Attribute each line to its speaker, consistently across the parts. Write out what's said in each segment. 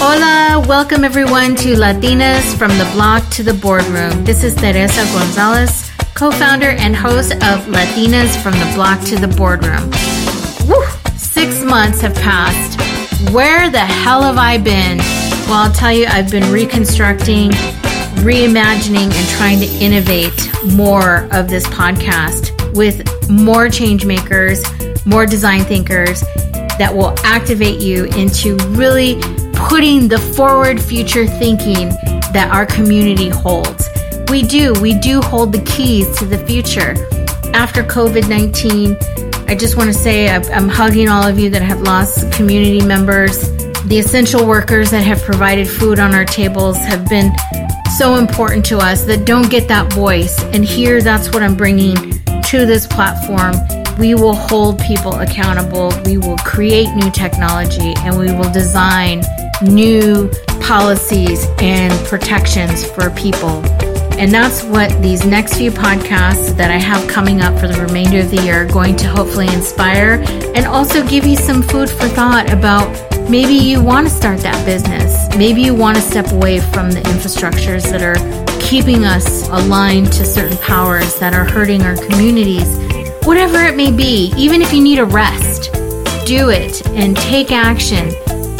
Speaker 1: Hola, welcome everyone to Latinas from the Block to the Boardroom. This is Teresa Gonzalez, co founder and host of Latinas from the Block to the Boardroom. Woo! Six months have passed. Where the hell have I been? Well, I'll tell you, I've been reconstructing, reimagining, and trying to innovate more of this podcast with more change makers, more design thinkers that will activate you into really putting the forward future thinking that our community holds. We do, we do hold the keys to the future. After COVID 19, I just want to say I'm hugging all of you that have lost community members. The essential workers that have provided food on our tables have been so important to us that don't get that voice. And here, that's what I'm bringing to this platform we will hold people accountable, we will create new technology, and we will design new policies and protections for people. And that's what these next few podcasts that I have coming up for the remainder of the year are going to hopefully inspire and also give you some food for thought about maybe you want to start that business. Maybe you want to step away from the infrastructures that are keeping us aligned to certain powers that are hurting our communities Whatever it may be, even if you need a rest, do it and take action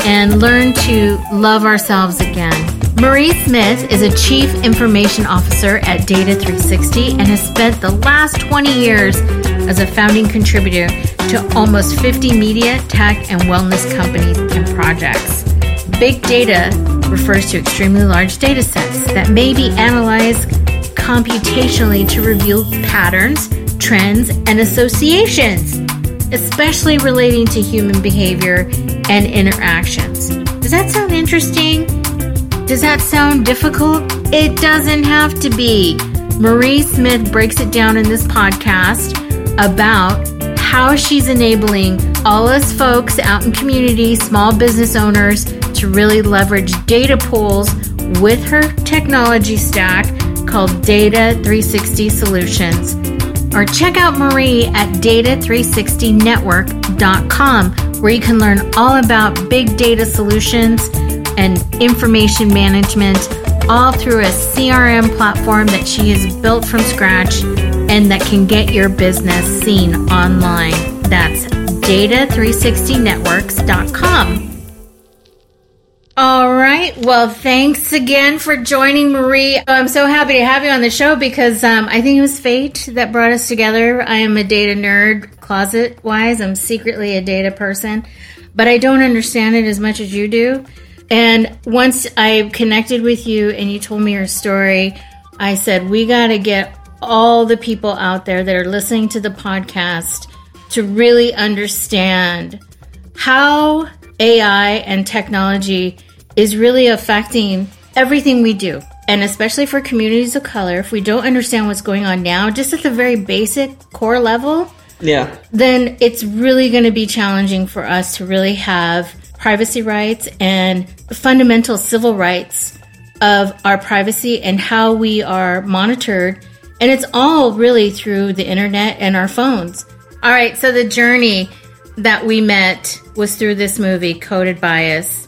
Speaker 1: and learn to love ourselves again. Marie Smith is a Chief Information Officer at Data 360 and has spent the last 20 years as a founding contributor to almost 50 media, tech, and wellness companies and projects. Big data refers to extremely large data sets that may be analyzed computationally to reveal patterns trends, and associations, especially relating to human behavior and interactions. Does that sound interesting? Does that sound difficult? It doesn't have to be. Marie Smith breaks it down in this podcast about how she's enabling all us folks out in community, small business owners, to really leverage data pools with her technology stack called Data 360 Solutions or check out Marie at data360network.com where you can learn all about big data solutions and information management all through a CRM platform that she has built from scratch and that can get your business seen online. That's data360networks.com. All right. Well, thanks again for joining, Marie. I'm so happy to have you on the show because um, I think it was fate that brought us together. I am a data nerd, closet wise. I'm secretly a data person, but I don't understand it as much as you do. And once I connected with you and you told me your story, I said, we got to get all the people out there that are listening to the podcast to really understand how AI and technology is really affecting everything we do. And especially for communities of color, if we don't understand what's going on now, just at the very basic core level,
Speaker 2: yeah,
Speaker 1: then it's really going to be challenging for us to really have privacy rights and fundamental civil rights of our privacy and how we are monitored. And it's all really through the internet and our phones. All right, so the journey that we met was through this movie, Coded Bias.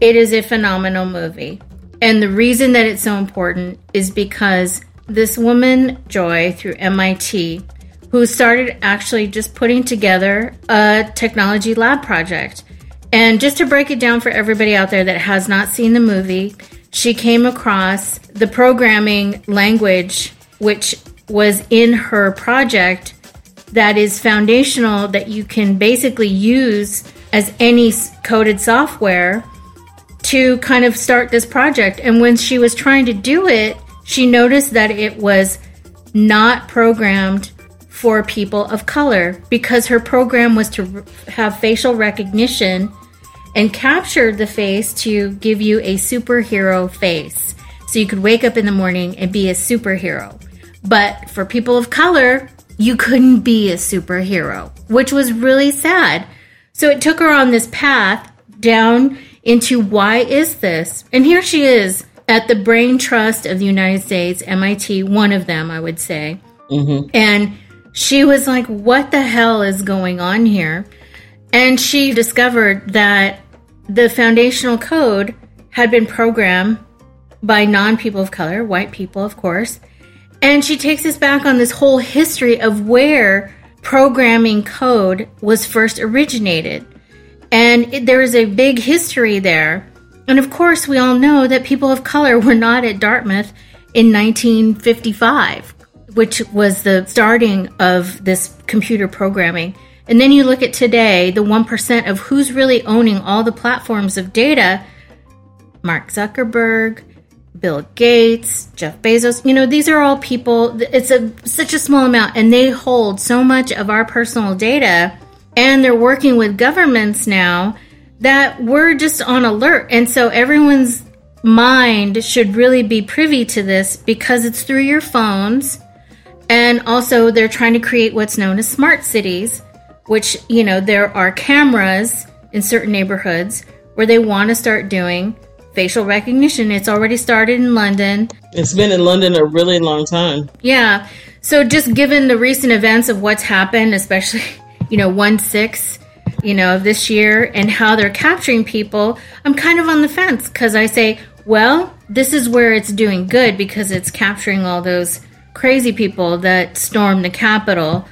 Speaker 1: It is a phenomenal movie. And the reason that it's so important is because this woman, Joy, through MIT, who started actually just putting together a technology lab project. And just to break it down for everybody out there that has not seen the movie, she came across the programming language, which was in her project, that is foundational that you can basically use as any coded software to kind of start this project. And when she was trying to do it, she noticed that it was not programmed for people of color because her program was to have facial recognition and capture the face to give you a superhero face. So you could wake up in the morning and be a superhero. But for people of color, you couldn't be a superhero, which was really sad. So it took her on this path down into why is this? And here she is at the Brain Trust of the United States, MIT, one of them, I would say. Mm-hmm. And she was like, What the hell is going on here? And she discovered that the foundational code had been programmed by non people of color, white people, of course. And she takes us back on this whole history of where programming code was first originated. And it, there is a big history there. And of course, we all know that people of color were not at Dartmouth in 1955, which was the starting of this computer programming. And then you look at today, the 1% of who's really owning all the platforms of data Mark Zuckerberg, Bill Gates, Jeff Bezos, you know, these are all people, it's a such a small amount and they hold so much of our personal data and they're working with governments now that we're just on alert. And so everyone's mind should really be privy to this because it's through your phones. And also they're trying to create what's known as smart cities, which, you know, there are cameras in certain neighborhoods where they want to start doing facial recognition. It's already started in London.
Speaker 2: It's been in London a really long time.
Speaker 1: Yeah. So just given the recent events of what's happened, especially, you know, 1 6, you know, of this year and how they're capturing people, I'm kind of on the fence because I say, well, this is where it's doing good because it's capturing all those crazy people that stormed the Capitol.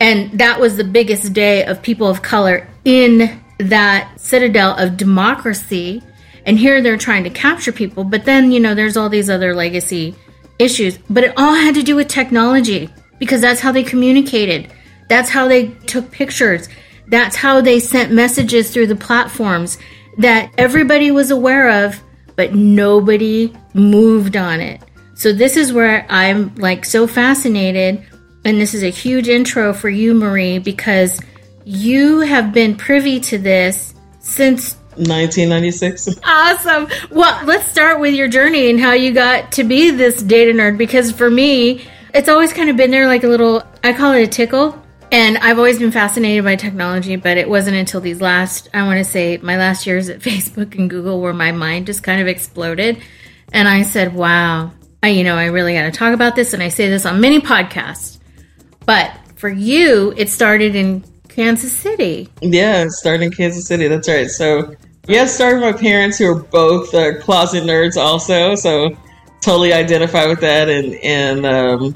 Speaker 1: And that was the biggest day of people of color in that citadel of democracy and here they're trying to capture people, but then, you know, there's all these other legacy issues. But it all had to do with technology because that's how they communicated. That's how they took pictures. That's how they sent messages through the platforms that everybody was aware of, but nobody moved on it. So this is where I'm like so fascinated. And this is a huge intro for you, Marie, because you have been privy to this since
Speaker 2: 1996.
Speaker 1: Awesome. Well, let's start with your journey and how you got to be this data nerd because for me, it's always kind of been there like a little, I call it a tickle. And I've always been fascinated by technology, but it wasn't until these last, I want to say, my last years at Facebook and Google where my mind just kind of exploded. And I said, wow, I, you know, I really got to talk about this. And I say this on many podcasts. But for you, it started in Kansas City.
Speaker 2: Yeah, started in Kansas City. That's right. So yeah, started my parents who are both uh, closet nerds also, so totally identify with that. And and um,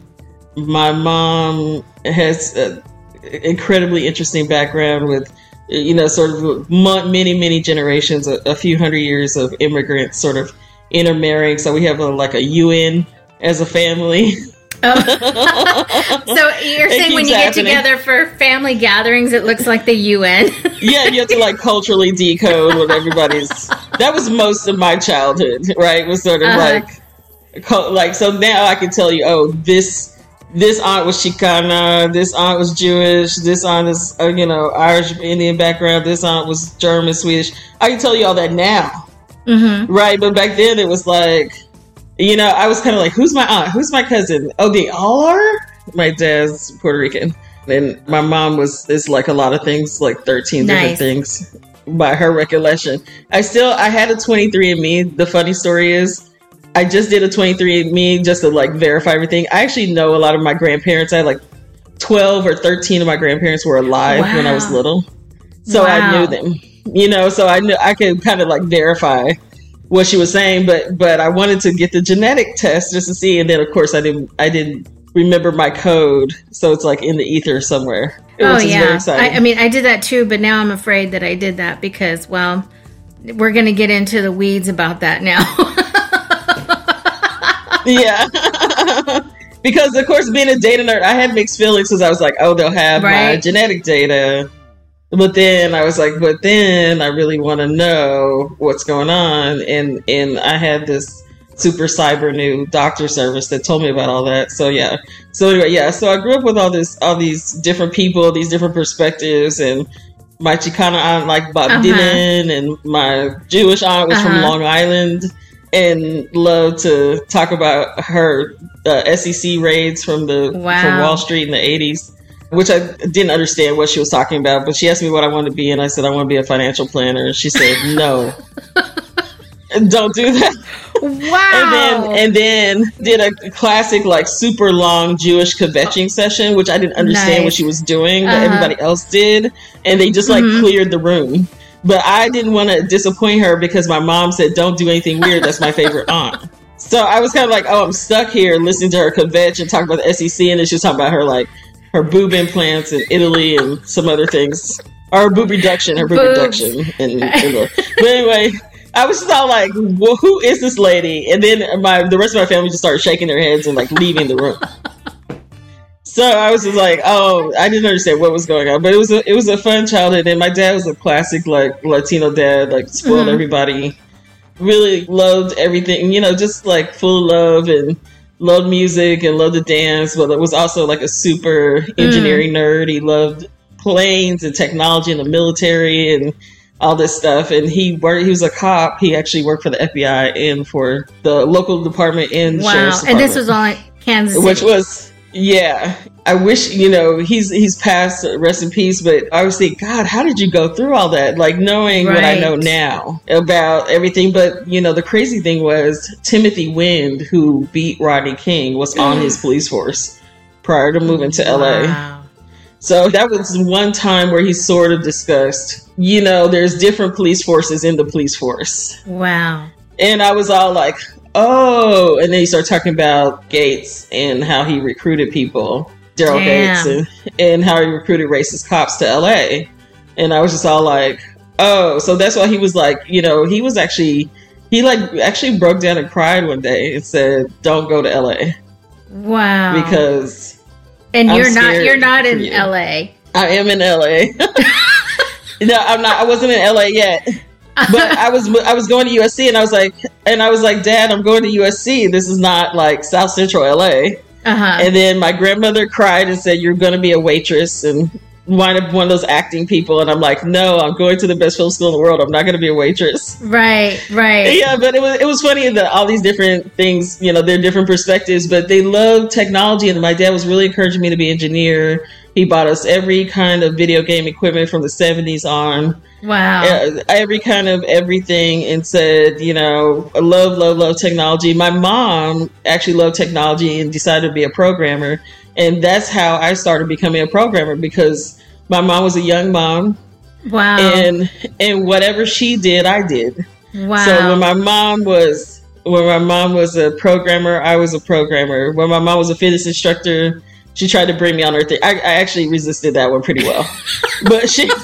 Speaker 2: my mom has an incredibly interesting background with you know sort of many many generations, a, a few hundred years of immigrants sort of intermarrying. So we have a, like a UN as a family.
Speaker 1: Oh. so you're saying when you happening. get together for family gatherings, it looks like the UN?
Speaker 2: yeah, you have to like culturally decode what everybody's. That was most of my childhood, right? It was sort of uh-huh. like, like so now I can tell you, oh, this this aunt was Chicana, this aunt was Jewish, this aunt is uh, you know Irish Indian background, this aunt was German, Swedish. I can tell you all that now, mm-hmm. right? But back then it was like you know, I was kind of like, who's my aunt? Who's my cousin? Oh, they all are? My dad's Puerto Rican. And my mom was, is like a lot of things, like 13 nice. different things by her recollection. I still, I had a 23andMe. The funny story is, I just did a 23andMe just to like verify everything. I actually know a lot of my grandparents. I had like 12 or 13 of my grandparents were alive wow. when I was little. So wow. I knew them, you know, so I knew I could kind of like verify what she was saying, but but I wanted to get the genetic test just to see, and then of course I didn't I didn't remember my code, so it's like in the ether somewhere.
Speaker 1: Oh yeah, I, I, mean I did that too, but now I'm afraid that I did that because well, we're gonna get into the weeds about that now.
Speaker 2: yeah. because of course being a data nerd i had mixed feelings because i was like oh they'll have right. my genetic data but then I was like, but then I really want to know what's going on, and and I had this super cyber new doctor service that told me about all that. So yeah. So anyway, yeah. So I grew up with all this, all these different people, these different perspectives, and my Chicana aunt like Bob uh-huh. Dylan, and my Jewish aunt was uh-huh. from Long Island, and loved to talk about her uh, SEC raids from the wow. from Wall Street in the eighties which I didn't understand what she was talking about. But she asked me what I wanted to be, and I said I want to be a financial planner. And she said, "No, don't do that."
Speaker 1: Wow.
Speaker 2: and then and then did a classic like super long Jewish kvetching session, which I didn't understand
Speaker 1: Nice.
Speaker 2: what she was doing, but
Speaker 1: Uh-huh.
Speaker 2: everybody else did, and they just like
Speaker 1: Mhm.
Speaker 2: cleared the room. But I didn't want to disappoint her because my mom said, "Don't do anything weird." That's my favorite aunt. So I was kind of like, "Oh, I'm stuck here listening to her convention talk about the SEC," and then she was talking about her like her boob implants in Italy and some other things, or boob reduction, her boob
Speaker 1: Boobs.
Speaker 2: reduction in but anyway, I was just all like, well, who is this lady? And then my the rest of my family just started shaking their heads and like leaving the room. So I was just like, oh, I didn't understand what was going on, but it was a it was a fun childhood. And my dad was a classic like Latino dad, like spoiled
Speaker 1: Mhm.
Speaker 2: everybody, really loved everything, you know, just like full love and loved music and loved to dance. But it was also like a super engineering nerd. He loved planes and technology and the military and all this stuff. And he worked. He was a cop. He actually worked for the FBI and for the local department and
Speaker 1: wow. And this was all in Kansas City.
Speaker 2: which was yeah i wish you know he's he's passed rest in peace but i was thinking god how did you go through all that like knowing what i know now about everything but you know the crazy thing was timothy wind who beat rodney king was on his police force prior to moving to la
Speaker 1: Wow.
Speaker 2: so that was one time where he sort of discussed you know there's different police forces in the police force
Speaker 1: Wow.
Speaker 2: and I was all like, oh. And then he started talking about Gates and how he recruited people, Daryl Gates, and, and how he recruited racist cops to LA. And I was just all like, oh. So that's why he was like, you know, he was actually, he like actually broke down and cried one day and said, don't go to LA
Speaker 1: Wow.
Speaker 2: because
Speaker 1: and
Speaker 2: I'm
Speaker 1: you're not you're not in
Speaker 2: you.
Speaker 1: LA.
Speaker 2: I am in LA. no, I'm not. I wasn't in LA yet. But I was I was going to USC and I was like and I was like Dad I'm going to USC this is not like South Central LA
Speaker 1: Uh-huh.
Speaker 2: and then my grandmother cried and said you're going to be a waitress. And wind up one of those acting people and I'm like no I'm going to the best film school in the world I'm not going to be a waitress
Speaker 1: right, right.
Speaker 2: yeah but it was it was funny that all these different things you know they're different perspectives but they love technology and my dad was really encouraging me to be an engineer he bought us every kind of video game equipment from the 70s on
Speaker 1: Wow.
Speaker 2: every kind of everything and said, you know, I love, love, love technology. My mom actually loved technology and decided to be a programmer. And that's how I started becoming a programmer because my mom was a young mom
Speaker 1: Wow.
Speaker 2: and and whatever she did, I did.
Speaker 1: wow.
Speaker 2: So when my mom was when my mom was a programmer, I was a programmer. When my mom was a fitness instructor, she tried to bring me on her thing. I, I actually resisted that one pretty well, but she.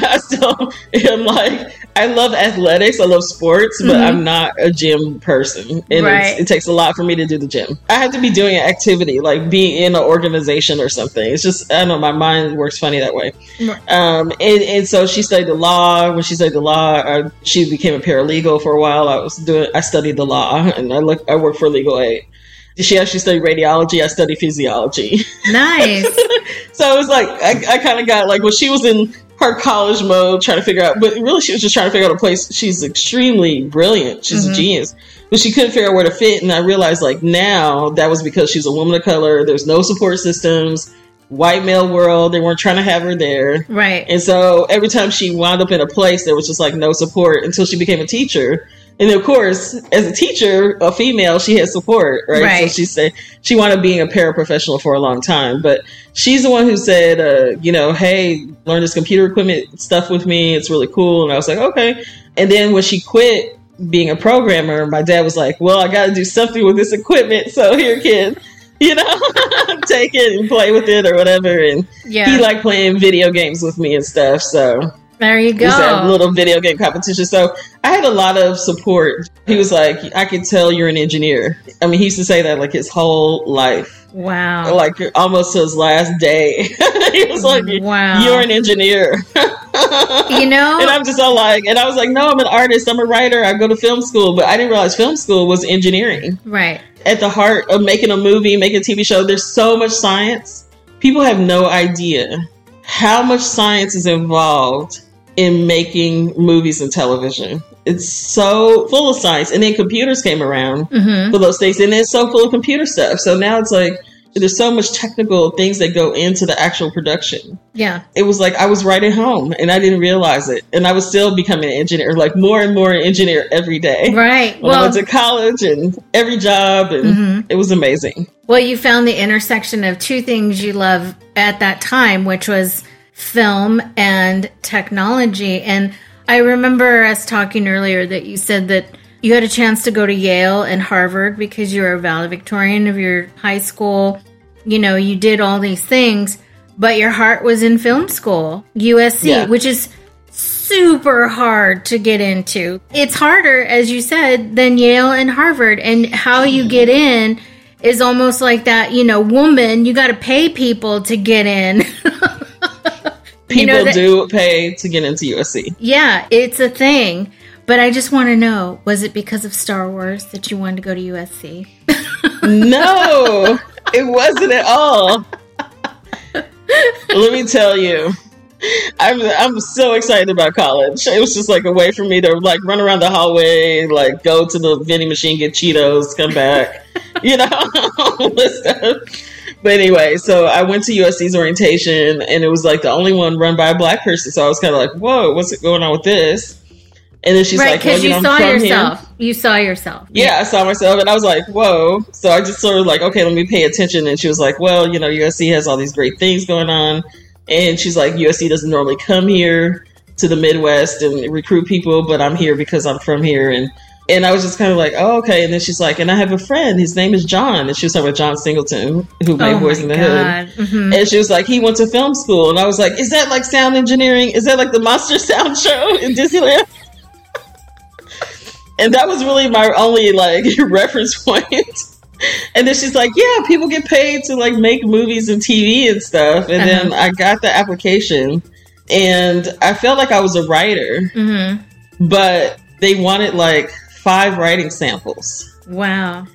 Speaker 2: I still am like I love athletics. I love sports, but
Speaker 1: Mhm.
Speaker 2: I'm not a gym person, and
Speaker 1: Right.
Speaker 2: it's, it takes a lot for me to do the gym. I have to be doing an activity, like being in an organization or something. It's just I don't know. My mind works funny that way.
Speaker 1: Right.
Speaker 2: Um, and, and so she studied the law. When she studied the law, uh, she became a paralegal for a while. I was doing, I studied the law, and I look, I worked for legal aid. Did she actually studied radiology. I studied physiology.
Speaker 1: nice.
Speaker 2: so it was like I, I kind of got like when she was in her college mode, trying to figure out. But really, she was just trying to figure out a place. She's extremely brilliant. She's
Speaker 1: Mhm.
Speaker 2: a genius, but she couldn't figure out where to fit. And I realized like now that was because she's a woman of color. There's no support systems. White male world. They weren't trying to have her there.
Speaker 1: right.
Speaker 2: And so every time she wound up in a place, there was just like no support until she became a teacher. And of course, as a teacher, a female, she had support, right?
Speaker 1: Right.
Speaker 2: So she said she wanted being a paraprofessional for a long time, but she's the one who said, uh, you know, hey, learn this computer equipment stuff with me. It's really cool. And I was like, okay. And then when she quit being a programmer, my dad was like, well, I got to do something with this equipment. So here, kid, you know, take it and play with it or whatever. And
Speaker 1: Yeah.
Speaker 2: he liked playing video games with me and stuff. So
Speaker 1: there you
Speaker 2: we used to have
Speaker 1: go.
Speaker 2: little video game competition. So I had a lot of support. He was like, I can tell you're an engineer. I mean, he used to say that like his whole life,
Speaker 1: Wow.
Speaker 2: like almost to his last day. he was like,
Speaker 1: Wow.
Speaker 2: You're an engineer.
Speaker 1: You know?
Speaker 2: and I'm just all like, and I was like, No, I'm an artist. I'm a writer. I go to film school. But I didn't realize film school was engineering.
Speaker 1: right.
Speaker 2: At the heart of making a movie, making a TV show, there's so much science. People have no idea how much science is involved in making movies and television. It's so full of science. And then computers came around
Speaker 1: hmm
Speaker 2: for those things. And it's so full of computer stuff. So now it's like, there's so much technical things that go into the actual production.
Speaker 1: Yeah.
Speaker 2: It was like I was right at home and I didn't realize it. And I was still becoming an engineer, like more and more an engineer every day.
Speaker 1: Right.
Speaker 2: When well, I went to college and every job and mm-hmm. it was amazing.
Speaker 1: Well, you found the intersection of two things you love at that time, which was film and technology. And I remember us talking earlier that you said that you had a chance to go to Yale and Harvard because you were a valedictorian of your high school. You know, you did all these things, but your heart was in film school, USC, yeah. which is super hard to get into. It's harder, as you said, than Yale and Harvard. And how you mm-hmm. get in is almost like that, you know, woman, you got to pay people to get in.
Speaker 2: people you know that, do pay to get into USC.
Speaker 1: Yeah, it's a thing. But I just want to know was it because of Star Wars that you wanted to go to USC?
Speaker 2: no, it wasn't at all. Let me tell you. I'm I'm so excited about college. It was just like a way for me to like run around the hallway, like go to the vending machine, get Cheetos, come back, you know, all this stuff. But anyway, so I went to USC's orientation, and it was like the only one run by a black person. So I was kind of like, "Whoa, what's going on with this?" And then she's right, like,
Speaker 1: because well, you, you know, saw yourself. Here. You saw yourself.
Speaker 2: Yeah, yeah, I saw myself, and I was like, "Whoa!" So I just sort of like, "Okay, let me pay attention." And she was like, "Well, you know, USC has all these great things going on," and she's like, "USC doesn't normally come here to the Midwest and recruit people, but I'm here because I'm from here." And and I was just kind of like, "Oh, okay." And then she's like, "And I have a friend. His name is John." And she was talking about John Singleton, who made oh Boys in the God. Hood. Mm-hmm. And she was like, "He went to film school." And I was like, "Is that like sound engineering? Is that like the Monster Sound Show in Disneyland?" and that was really my only like reference point. and then she's like, "Yeah, people get paid to like make movies and TV and stuff." And uh-huh. then I got the application, and I felt like I was a writer, mm-hmm. but they wanted like five writing samples.
Speaker 1: Wow.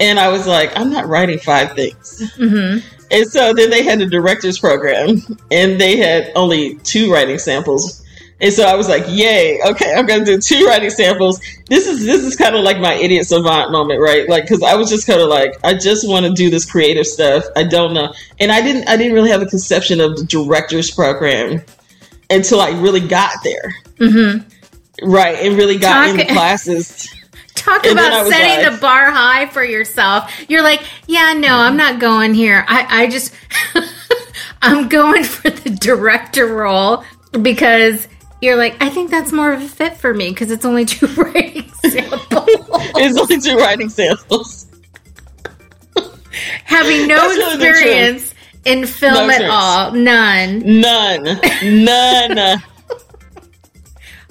Speaker 2: And I was like, I'm not writing five things. Mm-hmm. And so then they had a director's program, and they had only two writing samples and so I was like, "Yay! Okay, I'm gonna do two writing samples." This is this is kind of like my idiot savant moment, right? Like, because I was just kind of like, I just want to do this creative stuff. I don't know, and I didn't I didn't really have a conception of the director's program until I really got there, mm-hmm. Right? It really got Talk- into classes.
Speaker 1: Talk and about setting like, the bar high for yourself. You're like, yeah, no, I'm mm-hmm. not going here. I, I just, I'm going for the director role because you're like, I think that's more of a fit for me because it's only two writing samples.
Speaker 2: it's only two writing samples.
Speaker 1: Having no really experience in film no at all, none,
Speaker 2: none, none.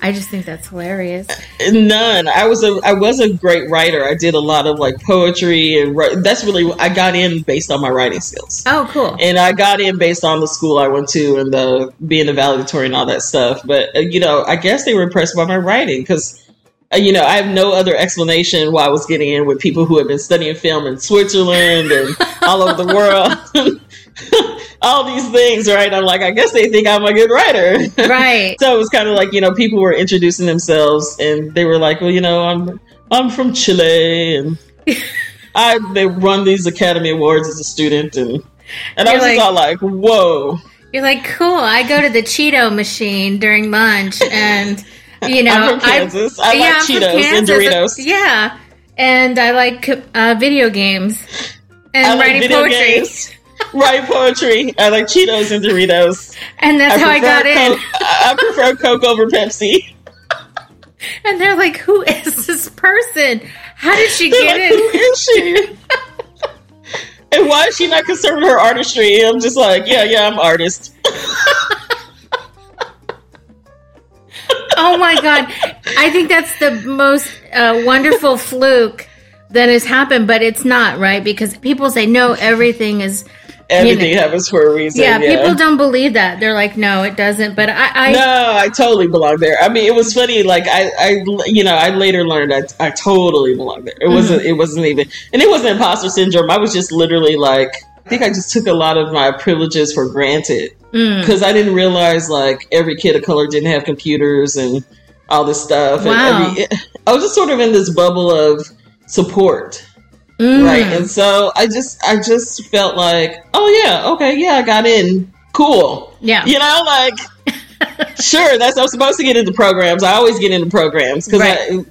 Speaker 1: I just think that's hilarious.
Speaker 2: None. I was a I was a great writer. I did a lot of like poetry and that's really I got in based on my writing skills.
Speaker 1: Oh, cool.
Speaker 2: And I got in based on the school I went to and the being a valedictorian and all that stuff. But uh, you know, I guess they were impressed by my writing because uh, you know, I have no other explanation why I was getting in with people who have been studying film in Switzerland and all over the world. all these things, right? I'm like, I guess they think I'm a good writer.
Speaker 1: Right.
Speaker 2: so it was kind of like, you know, people were introducing themselves and they were like, well, you know, I'm I'm from Chile and I they run these Academy Awards as a student and and You're I was like, just all like, whoa.
Speaker 1: You're like, cool. I go to the Cheeto machine during lunch and you know,
Speaker 2: I'm from Kansas. I, I yeah, like I'm Cheetos and Doritos.
Speaker 1: Yeah. And I like uh, video games and I writing like poetry. Games
Speaker 2: write poetry. I like Cheetos and Doritos.
Speaker 1: And that's I how I got
Speaker 2: Coke,
Speaker 1: in.
Speaker 2: I prefer Coke over Pepsi.
Speaker 1: And they're like, "Who is this person? How did she they're get like, in?
Speaker 2: Who is she?" and why is she not with her artistry? I'm just like, yeah, yeah, I'm artist.
Speaker 1: oh my god, I think that's the most uh, wonderful fluke that has happened, but it's not right because people say no, everything is
Speaker 2: everything happens for a reason.
Speaker 1: Yeah, yeah, people don't believe that. They're like, no, it doesn't. But I, I
Speaker 2: no, I totally belong there. I mean, it was funny. Like I, I, you know, I later learned I, I totally belong there. It mm-hmm. wasn't, it wasn't even, and it wasn't imposter syndrome. I was just literally like, I think I just took a lot of my privileges for granted because mm. I didn't realize like every kid of color didn't have computers and all this stuff.
Speaker 1: Wow.
Speaker 2: And every, I was just sort of in this bubble of support Mm. Right. And so I just I just felt like, oh yeah, okay, yeah, I got in. Cool.
Speaker 1: Yeah.
Speaker 2: You know, like sure, that's I'm supposed to get into programs. I always get into programs because right.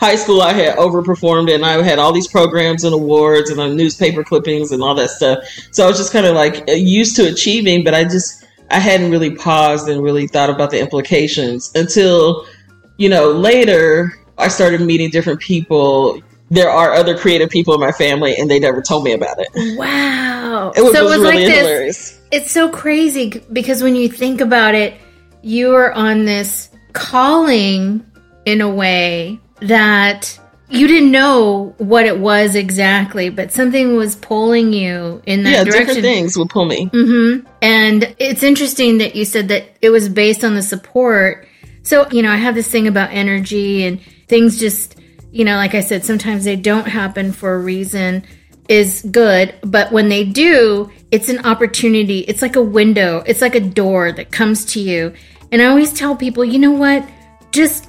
Speaker 2: high school I had overperformed and I had all these programs and awards and uh, newspaper clippings and all that stuff. So I was just kind of like used to achieving, but I just I hadn't really paused and really thought about the implications until you know later I started meeting different people there are other creative people in my family and they never told me about it.
Speaker 1: Wow.
Speaker 2: It was, so it was, really like hilarious.
Speaker 1: It's so crazy because when you think about it, you are on this calling in a way that you didn't know what it was exactly, but something was pulling you in that yeah, direction.
Speaker 2: different things would pull me.
Speaker 1: Mm-hmm. And it's interesting that you said that it was based on the support. So, you know, I have this thing about energy and things just you know, like I said, sometimes they don't happen for a reason is good, but when they do, it's an opportunity. It's like a window, it's like a door that comes to you. And I always tell people, you know what? Just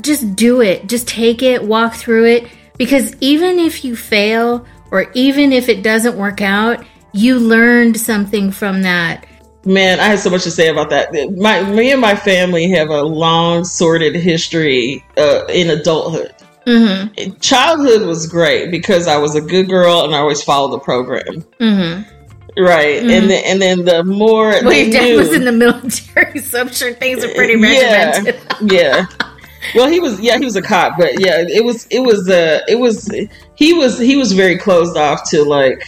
Speaker 1: just do it. Just take it, walk through it because even if you fail or even if it doesn't work out, you learned something from that.
Speaker 2: Man, I have so much to say about that. My me and my family have a long sordid history uh, in adulthood. Mm-hmm. Childhood was great because I was a good girl and I always followed the program. Mm-hmm. Right, mm-hmm. and then and then the more
Speaker 1: well, your dad knew, was in the military, so I'm sure things are pretty regimented.
Speaker 2: Yeah, yeah. Well, he was yeah he was a cop, but yeah, it was it was uh it was he was he was very closed off to like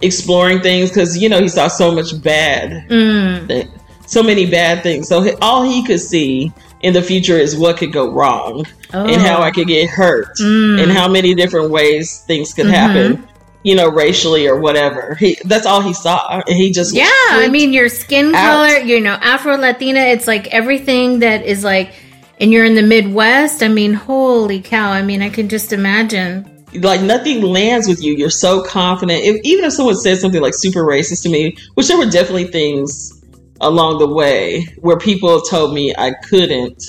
Speaker 2: exploring things because you know he saw so much bad, mm. so many bad things. So all he could see in the future is what could go wrong oh. and how I could get hurt mm. and how many different ways things could mm-hmm. happen. You know, racially or whatever. He that's all he saw. And he just
Speaker 1: Yeah, I mean your skin out. color, you know, Afro Latina, it's like everything that is like and you're in the Midwest, I mean, holy cow. I mean, I can just imagine
Speaker 2: like nothing lands with you. You're so confident. If, even if someone says something like super racist to me, which there were definitely things along the way where people told me I couldn't.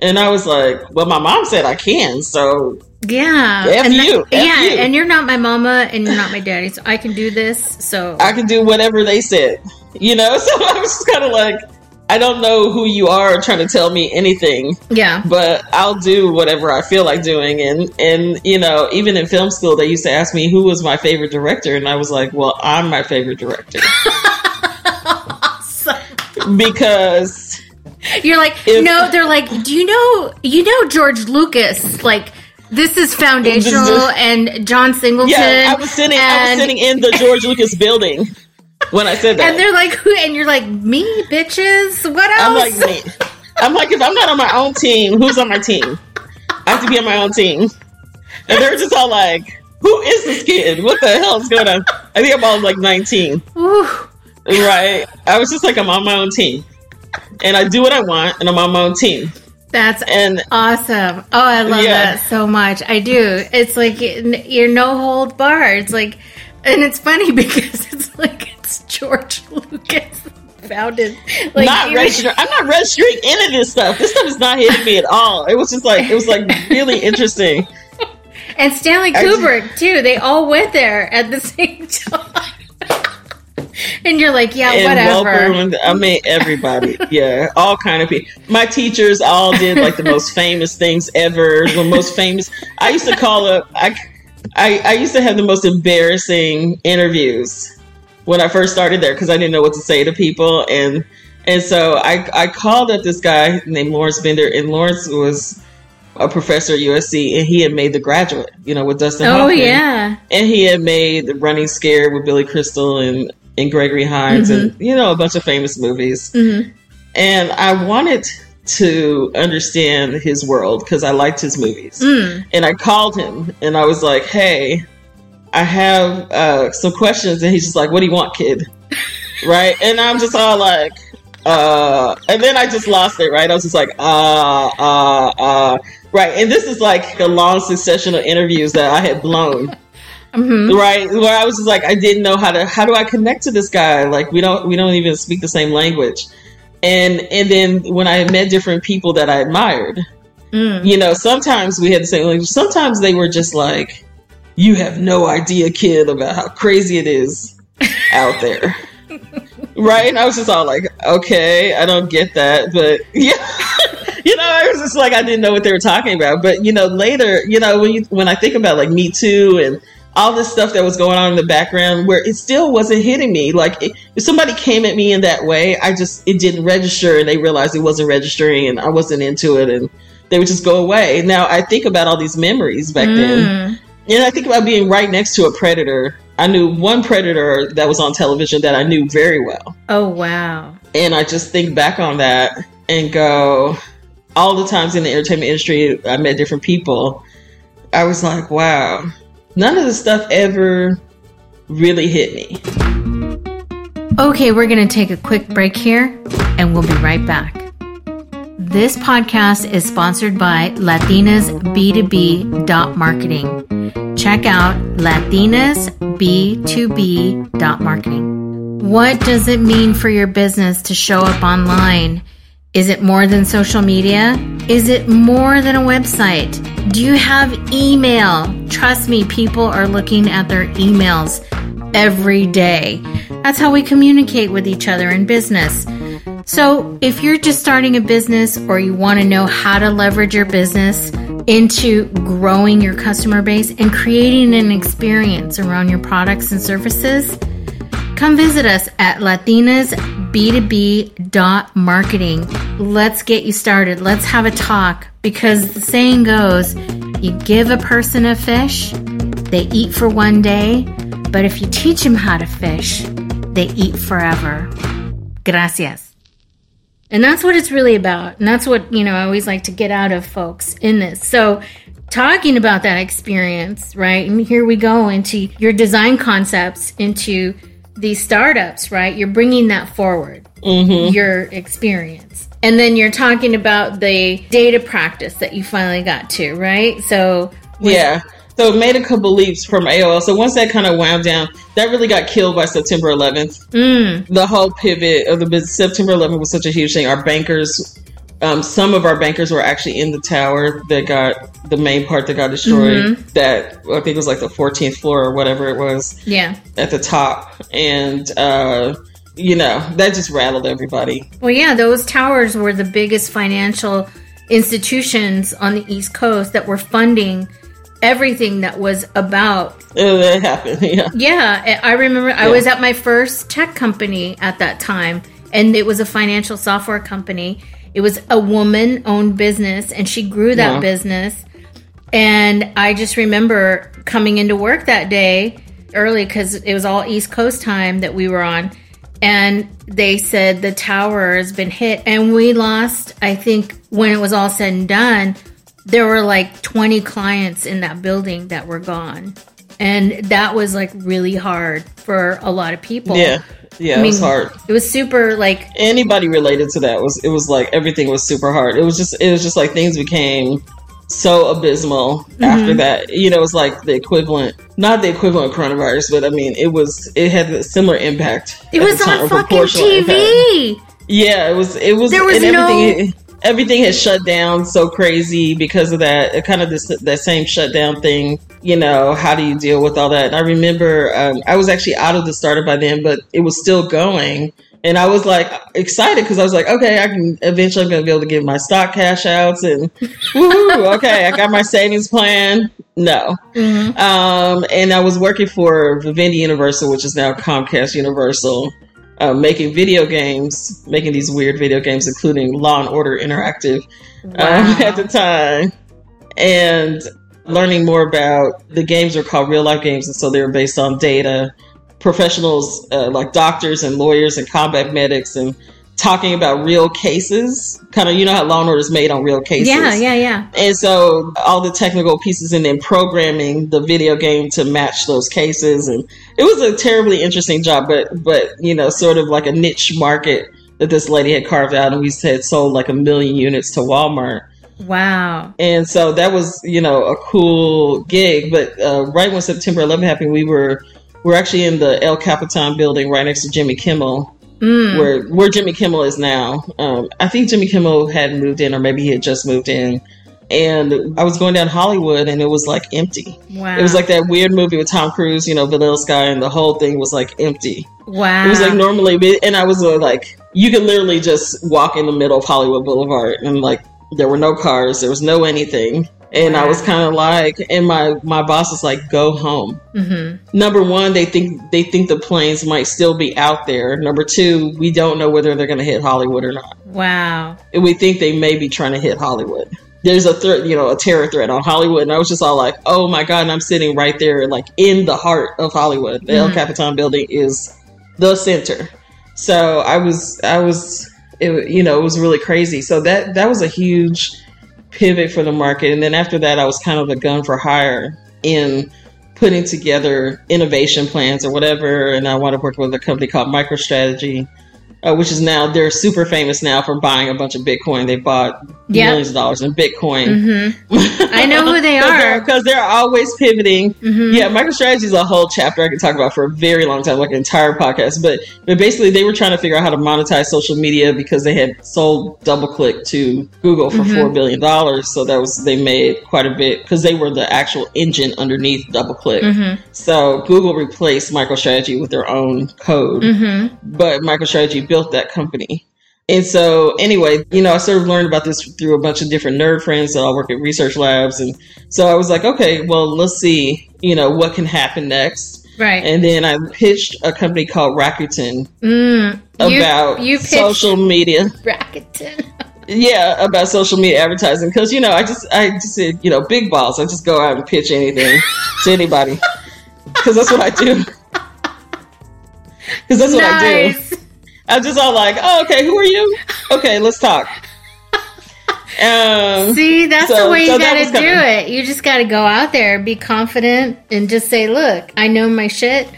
Speaker 2: And I was like, well, my mom said I can, so
Speaker 1: yeah,
Speaker 2: F
Speaker 1: and
Speaker 2: you,
Speaker 1: that, F yeah, you. and you're not my mama, and you're not my daddy, so I can do this. So
Speaker 2: I can do whatever they said, you know. So I was just kind of like, I don't know who you are trying to tell me anything.
Speaker 1: Yeah,
Speaker 2: but I'll do whatever I feel like doing, and and you know, even in film school, they used to ask me who was my favorite director, and I was like, well, I'm my favorite director. because
Speaker 1: you're like if, no they're like do you know you know george lucas like this is foundational and john singleton
Speaker 2: yeah i was sitting and, i was sitting in the george lucas building when i said that.
Speaker 1: And they're like who and you're like me bitches? What else?
Speaker 2: i'm like me. I'm like if i'm not on my own team. Who's on my team? I have to be on my own team. And they're just all like who is this kid? What the hell is going on? I think i'm all like 19 Ooh. Right. I was just like, I'm on my own team. And I do what I want and I'm on my own team.
Speaker 1: That's and awesome. Oh, I love yeah. that so much. I do. It's like you're no hold bar. It's like, and it's funny because it's like it's George Lucas founded.
Speaker 2: Like not registering. I'm not registering any of this stuff. This stuff is not hitting me at all. It was just like it was like really interesting.
Speaker 1: And Stanley Kubrick too. They all went there at the same time. And you're like, yeah, and whatever. Welcome,
Speaker 2: I mean, everybody, yeah, all kind of people. My teachers all did like the most famous things ever. The most famous. I used to call up. I, I, I used to have the most embarrassing interviews when I first started there because I didn't know what to say to people, and and so I I called up this guy named Lawrence Bender, and Lawrence was a professor at USC, and he had made The Graduate, you know, with Dustin.
Speaker 1: Oh Hoffman. yeah,
Speaker 2: and he had made The Running Scared with Billy Crystal and and Gregory Hines mm-hmm. and you know a bunch of famous movies. Mm-hmm. And I wanted to understand his world because I liked his movies. Mm. And I called him and I was like, "Hey, I have uh, some questions." And he's just like, "What do you want, kid?" right? And I'm just all like, uh, and then I just lost it. Right? I was just like, uh, uh, uh. Right, and this is like a long succession of interviews that I had blown Mm-hmm. Right, where I was just like, I didn't know how to. How do I connect to this guy? Like, we don't, we don't even speak the same language. And and then when I met different people that I admired, mm. you know, sometimes we had the same language. Sometimes they were just like you have no idea, kid, about how crazy it is out there. right? And I was just all like, okay, I don't get that. But yeah. you know, I was just like I didn't know what they were talking about. But you know, later, you know, when you when I think about like Me Too and all this stuff that was going on in the background where it still wasn't hitting me. Like it, if somebody came at me in that way, I just it didn't register, and they realized it wasn't registering, and I wasn't into it, and they would just go away. Now I think about all these memories back mm. then, and I think about being right next to a predator. I knew one predator that was on television that I knew very well.
Speaker 1: Oh wow!
Speaker 2: And I just think back on that and go, all the times in the entertainment industry, I met different people. I was like, wow none of the stuff ever really hit me.
Speaker 1: Okay, we're going to take a quick break here and we'll be right back. This podcast is sponsored by Latinas B2B Dot marketing. Check out Latinas B2B Dot marketing. What does it mean for your business to show up online? Is it more than social media? Is it more than a website? Do you have email? Trust me, people are looking at their emails every day. That's how we communicate with each other in business. So, if you're just starting a business or you want to know how to leverage your business into growing your customer base and creating an experience around your products and services, come visit us at Latinas b2b.marketing. Let's get you started. Let's have a talk because the saying goes you give a person a fish, they eat for one day, but if you teach them how to fish, they eat forever. Gracias. And that's what it's really about. And that's what, you know, I always like to get out of folks in this. So, talking about that experience, right? And here we go into your design concepts, into these startups, right? You're bringing that forward, mm-hmm. your experience. And then you're talking about the data practice that you finally got to, right? So,
Speaker 2: yeah. So it made a couple leaps from AOL. So once that kind of wound down, that really got killed by September 11th. Mm. The whole pivot of the business. September 11th was such a huge thing. Our bankers um, some of our bankers were actually in the tower that got the main part that got destroyed. Mm-hmm. That I think was like the 14th floor or whatever it was.
Speaker 1: Yeah.
Speaker 2: At the top, and uh, you know that just rattled everybody.
Speaker 1: Well, yeah, those towers were the biggest financial institutions on the East Coast that were funding everything that was about.
Speaker 2: Oh, that happened. Yeah.
Speaker 1: Yeah, I remember. Yeah. I was at my first tech company at that time, and it was a financial software company it was a woman owned business and she grew that yeah. business. And I just remember coming into work that day early because it was all East Coast time that we were on. And they said the tower has been hit. And we lost, I think, when it was all said and done, there were like 20 clients in that building that were gone. And that was like really hard for a lot of people.
Speaker 2: Yeah. Yeah, I it mean, was hard.
Speaker 1: It was super like
Speaker 2: anybody related to that was it was like everything was super hard. It was just it was just like things became so abysmal mm-hmm. after that. You know, it was like the equivalent, not the equivalent of coronavirus, but I mean, it was it had a similar impact.
Speaker 1: It was on fucking TV.
Speaker 2: Yeah, it was. It was.
Speaker 1: There was no.
Speaker 2: Everything, everything has shut down so crazy because of that. It kind of this that same shutdown thing. You know, how do you deal with all that? And I remember um, I was actually out of the startup by then, but it was still going. And I was like excited because I was like, okay, I can eventually I'm going to be able to get my stock cash outs and okay, I got my savings plan. No. Mm-hmm. Um, and I was working for Vivendi Universal, which is now Comcast Universal uh, making video games, making these weird video games, including Law and Order Interactive um, wow. um, at the time, and learning more about the games are called real life games, and so they're based on data. Professionals uh, like doctors and lawyers and combat medics and talking about real cases. Kind of, you know how Law and Order is made on real cases.
Speaker 1: Yeah, yeah, yeah.
Speaker 2: And so all the technical pieces and then programming the video game to match those cases, and it was a terribly interesting job, but but you know, sort of like a niche market that this lady had carved out, and we had sold like a million units to Walmart.
Speaker 1: Wow.
Speaker 2: And so that was, you know, a cool gig. But uh, right when September 11 happened, we were we're actually in the El Capitan building right next to Jimmy Kimmel mm. where where Jimmy Kimmel is now. Um, I think Jimmy Kimmel had moved in, or maybe he had just moved in. and I was going down Hollywood and it was like empty.
Speaker 1: Wow.
Speaker 2: It was like that weird movie with Tom Cruise, you know, Vanilla Sky, and the whole thing was like empty.
Speaker 1: wow.
Speaker 2: It was like normally, and I was uh, like, you could literally just walk in the middle of Hollywood Boulevard and like there were no cars, there was no anything. And I was kind of like, and my my boss was like, "Go home."
Speaker 1: hmm
Speaker 2: Number one, they think they think the planes might still be out there. Number two, we don't know whether they're going to hit Hollywood or not.
Speaker 1: Wow.
Speaker 2: And we think they may be trying to hit Hollywood. There's a threat, you know, a terror threat on Hollywood, and I was just all like, "Oh my god!" And I'm sitting right there, like in the heart of Hollywood. The El
Speaker 1: Mhm.
Speaker 2: Capitan building is the center. So I was, I was, it, you know, it was really crazy. So that that was a huge pivot for the market, and then after that, I was kind of a gun for hire in putting together innovation plans or whatever. And I wound up working with a company called MicroStrategy, uh, which is now they're super famous now for buying a bunch of Bitcoin. They bought
Speaker 1: Yep.
Speaker 2: millions of dollars in Bitcoin.
Speaker 1: hmm I know who they are.
Speaker 2: because they're always pivoting.
Speaker 1: hmm
Speaker 2: Yeah, MicroStrategy is a whole chapter I could talk about for a very long time, like an entire podcast. But but basically, they were trying to figure out how to monetize social media because they had sold DoubleClick to Google for
Speaker 1: Mhm.
Speaker 2: four billion dollars. So that was they made quite a bit because they were the actual engine underneath DoubleClick.
Speaker 1: hmm
Speaker 2: So Google replaced MicroStrategy with their own code
Speaker 1: hmm
Speaker 2: but MicroStrategy built that company. And so, anyway, you know, I sort of learned about this through a bunch of different nerd friends that all work at research labs. And so I was like, okay, well, let's see, you know, what can happen next.
Speaker 1: Right.
Speaker 2: And then I pitched a company called Rakuten
Speaker 1: Mm. You-
Speaker 2: about
Speaker 1: you
Speaker 2: social media.
Speaker 1: Rakuten.
Speaker 2: Yeah, about social media advertising. Because, you know, I just, I just said, you know, big balls. I just go out and pitch anything to anybody. Because that's what I do. Because that's what I do. I'm just all like, oh, okay, who are you? Okay, let's talk. Um,
Speaker 1: See, that's
Speaker 2: So-
Speaker 1: the way you
Speaker 2: that
Speaker 1: got to do it. You just got to go out there, be confident, and just say, "Look, I know my shit.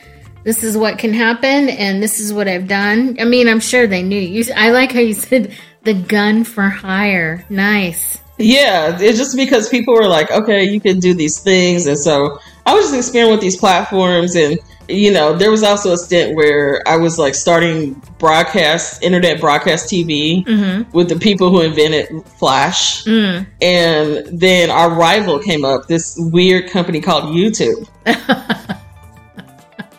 Speaker 1: This is what can happen, and this is what I've done." I mean, I'm sure they knew. You, I like how you said the gun for hire. Nice.
Speaker 2: yeah, it's just because people were like, okay, you can do these things, and so I was just experimenting with these platforms, and you know, there was also a stint where I was like starting broadcast, internet broadcast TV
Speaker 1: Mm-hmm.
Speaker 2: with the people who invented Flash,
Speaker 1: Mm.
Speaker 2: and then our rival came up, this weird company called YouTube,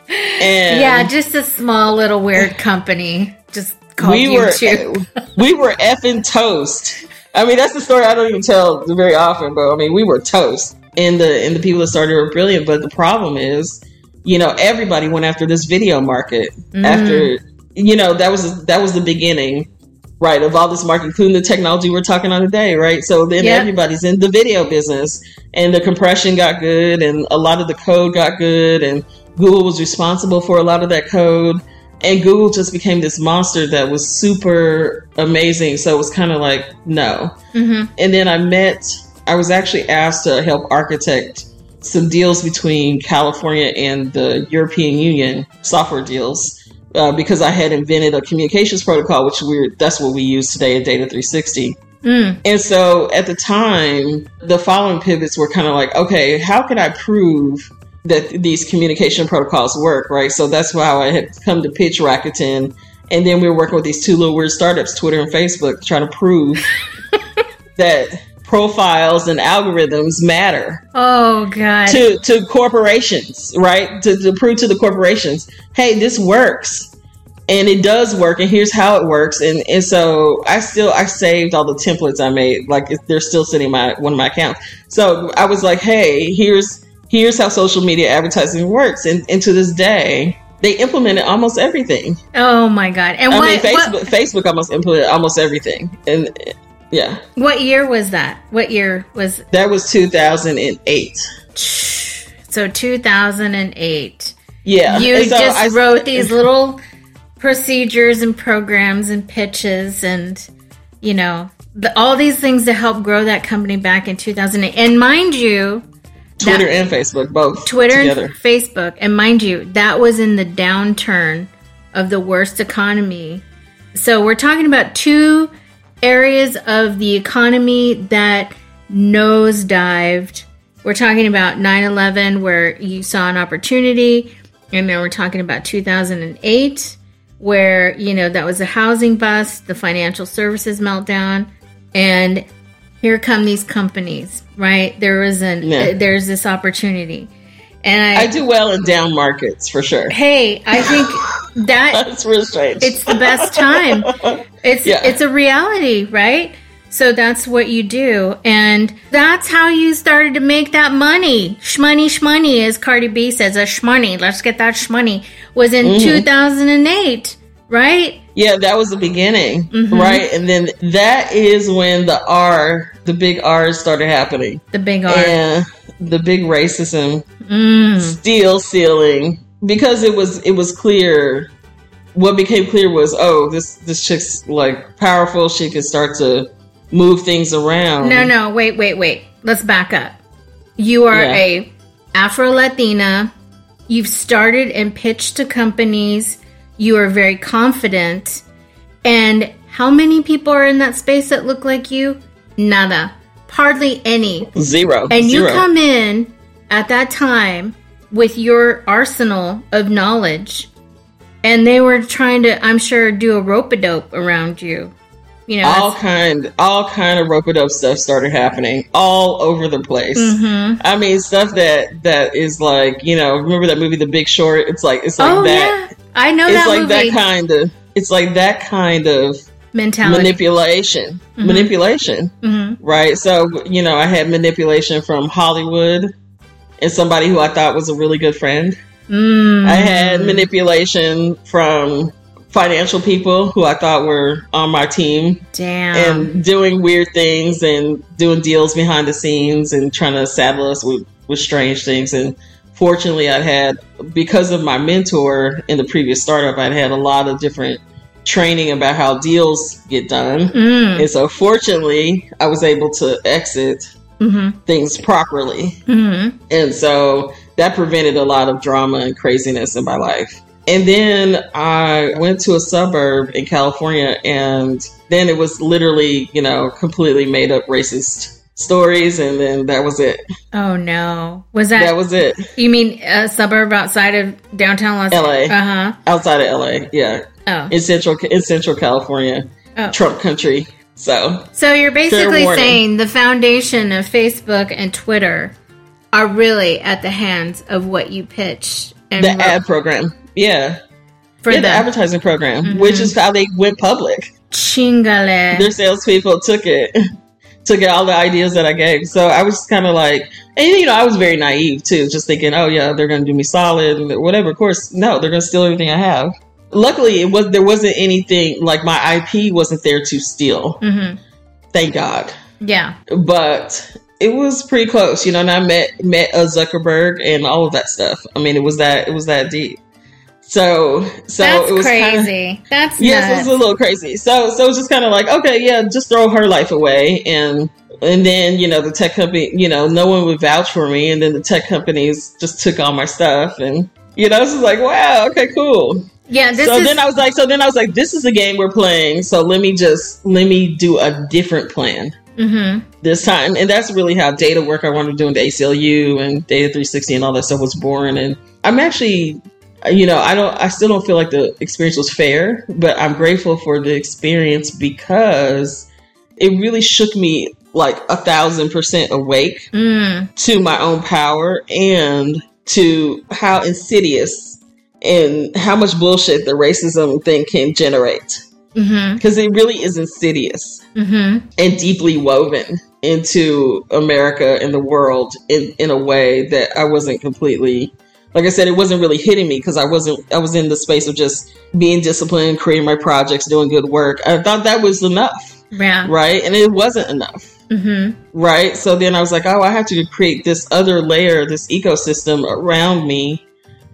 Speaker 2: and
Speaker 1: yeah, just a small little weird company, just called
Speaker 2: we were
Speaker 1: YouTube.
Speaker 2: we were effing toast. I mean, that's the story I don't even tell very often, but I mean, we were toast, and the and the people that started were brilliant. But the problem is, you know, everybody went after this video market.
Speaker 1: Mm.
Speaker 2: After you know, that was that was the beginning, right, of all this market, including the technology we're talking on today, right? So then
Speaker 1: Yep.
Speaker 2: everybody's in the video business, and the compression got good, and a lot of the code got good, and Google was responsible for a lot of that code and Google just became this monster that was super amazing. So it was kind of like, no.
Speaker 1: Mhm.
Speaker 2: And then I met, I was actually asked to help architect some deals between California and the European Union software deals. Uh, because I had invented a communications protocol, which we're that's what we use today at Data 360.
Speaker 1: Mm.
Speaker 2: And so at the time, the following pivots were kind of like, okay, how can I prove that these communication protocols work, right? So that's why I had come to pitch Rakuten. And then we were working with these two little weird startups, Twitter and Facebook, trying to prove that profiles and algorithms matter
Speaker 1: Oh God.
Speaker 2: to, to corporations, right? To, to prove to the corporations, hey, this works. And it does work, and here's how it works. And and so I still I saved all the templates I made, like they're still sitting in my one of my accounts. So I was like, hey, here's here's how social media advertising works, and and to this day they implemented almost everything.
Speaker 1: oh my God. And
Speaker 2: I
Speaker 1: what,
Speaker 2: mean, Facebook
Speaker 1: what
Speaker 2: Facebook almost implemented almost everything, and yeah,
Speaker 1: what year was that? What year was
Speaker 2: that was 2008.
Speaker 1: so 2008?
Speaker 2: Yeah,
Speaker 1: You
Speaker 2: so
Speaker 1: just
Speaker 2: I-
Speaker 1: wrote these little procedures and programs and pitches and you know the, all these things to help grow that company back in 2008. And mind you,
Speaker 2: Twitter and Facebook both
Speaker 1: Twitter
Speaker 2: together.
Speaker 1: and Facebook, and mind you, that was in the downturn of the worst economy. So we're talking about two areas of the economy that nosedived. We're talking about 9 11, where you saw an opportunity, and then we're talking about 2008, where, you know, that was a housing bust, the financial services meltdown, and here come these companies, right? There was an
Speaker 2: Yeah.
Speaker 1: uh, there's this opportunity, and I,
Speaker 2: I do well in down markets for sure.
Speaker 1: hey, I think that
Speaker 2: That's real strange.
Speaker 1: it's the best time. It's
Speaker 2: Yeah.
Speaker 1: it's a reality, right? So that's what you do, and that's how you started to make that money. Shmoney, shmoney, as Cardi B says, a shmoney. Let's get that shmoney. Was in
Speaker 2: Mm-hmm.
Speaker 1: 2008, right?
Speaker 2: Yeah, that was the beginning,
Speaker 1: Mm-hmm.
Speaker 2: right? And then that is when the R, the big R's started happening.
Speaker 1: The big R.
Speaker 2: And the big racism,
Speaker 1: Mm.
Speaker 2: steel ceiling, because it was it was clear what became clear was, oh, this this chick's like powerful, she can start to move things around.
Speaker 1: No, no, wait, wait, wait. Let's back up. You are
Speaker 2: Yeah.
Speaker 1: a Afro Latina. You've started and pitched to companies. You are very confident. And how many people are in that space that look like you? Nada. Hardly any.
Speaker 2: Zero.
Speaker 1: And you
Speaker 2: Zero.
Speaker 1: come in at that time with your arsenal of knowledge. And they were trying to, I'm sure, do a rope a dope around you. You know,
Speaker 2: all kind all kind of rope a dope stuff started happening all over the place.
Speaker 1: Mhm.
Speaker 2: I mean, stuff that that is like you know, remember that movie, The Big Short? It's like it's like
Speaker 1: oh,
Speaker 2: that.
Speaker 1: yeah. I know
Speaker 2: It's
Speaker 1: that
Speaker 2: like
Speaker 1: movie.
Speaker 2: that kind of. It's like that kind of
Speaker 1: mentality.
Speaker 2: manipulation.
Speaker 1: Mhm.
Speaker 2: Manipulation,
Speaker 1: hmm
Speaker 2: right? So you know, I had manipulation from Hollywood and somebody who I thought was a really good friend.
Speaker 1: Mm.
Speaker 2: I had manipulation from financial people who I thought were on my team
Speaker 1: Damn.
Speaker 2: and doing weird things and doing deals behind the scenes and trying to saddle us with, with strange things. And fortunately, I'd had, because of my mentor in the previous startup, I'd had a lot of different training about how deals get done.
Speaker 1: Mm.
Speaker 2: And so, fortunately, I was able to exit
Speaker 1: hmm
Speaker 2: things properly.
Speaker 1: hmm
Speaker 2: And so that prevented a lot of drama and craziness in my life. And then I went to a suburb in California, and then it was literally, you know, completely made up racist stories. And then that was it.
Speaker 1: Oh no. Was that,
Speaker 2: That was it.
Speaker 1: you mean a suburb outside of downtown Los
Speaker 2: LA.
Speaker 1: Uh huh.
Speaker 2: Outside of LA. Yeah.
Speaker 1: Oh.
Speaker 2: In central, in central California,
Speaker 1: oh.
Speaker 2: Trump country. So
Speaker 1: So you're basically saying the foundation of Facebook and Twitter are really at the hands of what you pitch and
Speaker 2: the
Speaker 1: wrote
Speaker 2: ad program. Yeah.
Speaker 1: for
Speaker 2: yeah, the
Speaker 1: the
Speaker 2: advertising program,
Speaker 1: Mhm.
Speaker 2: which is how they went public.
Speaker 1: chingale.
Speaker 2: their salespeople took it, took it, all the ideas that I gave. So I was kind of like, and you know, I was very naive too, just thinking, oh yeah, they're going to do me solid and whatever. Of course, no, they're going to steal everything I have. Luckily, it was there wasn't anything like my IP wasn't there to steal.
Speaker 1: hmm
Speaker 2: Thank God.
Speaker 1: Yeah.
Speaker 2: But it was pretty close, you know. And I met met a Zuckerberg and all of that stuff. I mean, it was that it was that deep. So so
Speaker 1: That's
Speaker 2: it was kinda-
Speaker 1: crazy. That's
Speaker 2: Yes, it
Speaker 1: nuts.
Speaker 2: was a little crazy. So so it's just kind of like, okay, yeah, just throw her life away and and then, you know, the tech company, you know, no one would vouch for me and then the tech companies just took all my stuff and you know, it's just like, wow, okay, cool.
Speaker 1: yeah. This
Speaker 2: so
Speaker 1: is
Speaker 2: then I was like, so then I was like, this is the game we're playing. So let me just let me do a different plan
Speaker 1: hmm
Speaker 2: this time. And that's really how data work I wanted to do in the ACLU and Data 360 and all that stuff was born. And I'm actually, you know, I don't, I still don't feel like the experience was fair, but I'm grateful for the experience because it really shook me like a thousand percent awake
Speaker 1: Mm.
Speaker 2: to my own power and to how insidious and how much bullshit the racism thing can generate. Because it really is insidious
Speaker 1: hmm
Speaker 2: and deeply woven into America and the world in, in a way that I wasn't completely like I said, it wasn't really hitting me because I wasn't I was in the space of just being disciplined, creating my projects, doing good work. I thought that was enough,
Speaker 1: Yeah.
Speaker 2: right? And it wasn't enough.
Speaker 1: hmm
Speaker 2: Right. So then I was like, oh, I have to create this other layer, this ecosystem around me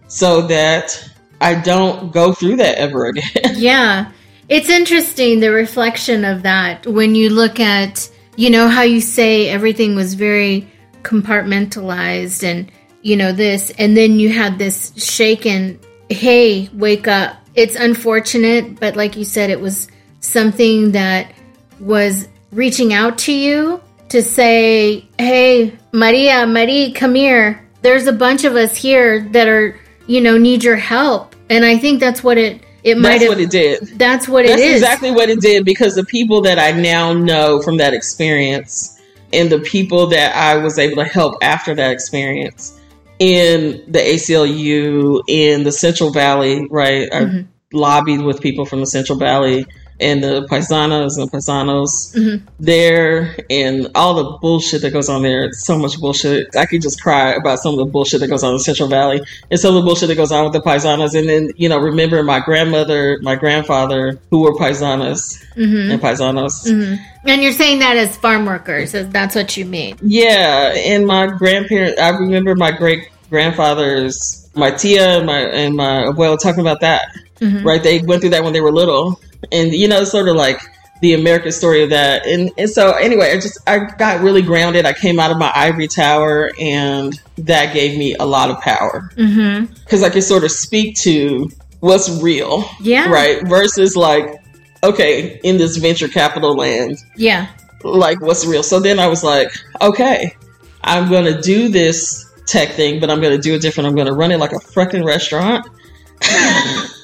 Speaker 2: so that I don't go through that ever again.
Speaker 1: Yeah. It's interesting the reflection of that when you look at, you know, how you say everything was very compartmentalized and, you know, this, and then you had this shaken, hey, wake up. It's unfortunate, but like you said, it was something that was reaching out to you to say, hey, Maria, Marie, come here. There's a bunch of us here that are, you know, need your help. And I think that's what it, it might
Speaker 2: That's what it did.
Speaker 1: that's what
Speaker 2: That's
Speaker 1: it is.
Speaker 2: exactly what it did because the people that I now know from that experience and the people that I was able to help after that experience in the ACLU, in the Central Valley, right? Mm-hmm. I lobbied with people from the Central Valley and the paisanas and paisanos mm-hmm. there and all the bullshit that goes on there. It's so much bullshit. I could just cry about some of the bullshit that goes on in Central Valley and some of the bullshit that goes on with the paisanas. And then, you know, remember my grandmother, my grandfather, who were paisanas mm-hmm. and paisanos.
Speaker 1: Mm-hmm. And you're saying that as farm workers, that's what you mean?
Speaker 2: Yeah. And my grandparents, I remember my great grandfathers, my tia and my, and my abuelo talking about that. Mm-hmm. Right? They went through that when they were little and you know, sort of like the American story of that. And and so anyway, I just I got really grounded. I came out of my ivory tower, and that gave me a lot of power because mm-hmm. I could sort of speak to what's real,
Speaker 1: yeah,
Speaker 2: right, versus like okay, in this venture capital land,
Speaker 1: yeah,
Speaker 2: like what's real. So then I was like, okay, I'm gonna do this tech thing, but I'm gonna do it different. I'm gonna run it like a freaking restaurant.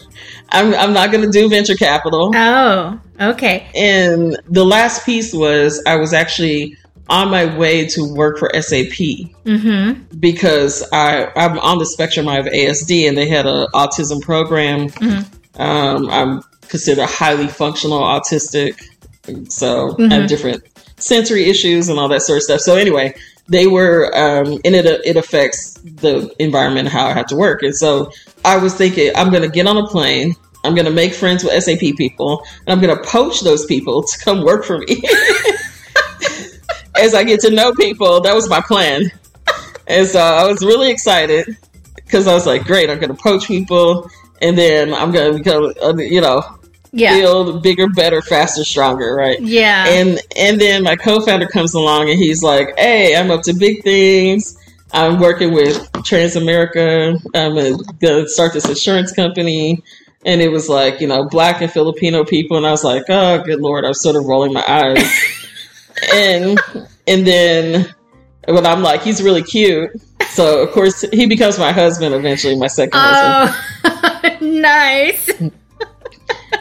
Speaker 2: I'm, I'm not going to do venture capital.
Speaker 1: Oh, okay.
Speaker 2: And the last piece was I was actually on my way to work for SAP mm-hmm. because I, I'm on the spectrum. I have ASD and they had an autism program. Mm-hmm. Um, I'm considered highly functional autistic. So mm-hmm. I have different sensory issues and all that sort of stuff. So anyway, they were, um, and it, it affects the environment, how I have to work. And so I was thinking, I'm going to get on a plane. I'm going to make friends with SAP people, and I'm going to poach those people to come work for me. As I get to know people, that was my plan. And so I was really excited because I was like, great, I'm going to poach people, and then I'm going to become, uh, you know, yeah. build bigger, better, faster, stronger, right?
Speaker 1: Yeah.
Speaker 2: And and then my co-founder comes along and he's like, "Hey, I'm up to big things. I'm working with Transamerica. I'm to start this insurance company." And it was like, you know, black and Filipino people, and I was like, "Oh, good lord!" I was sort of rolling my eyes, and and then when I'm like, "He's really cute," so of course he becomes my husband eventually, my second oh,
Speaker 1: husband. nice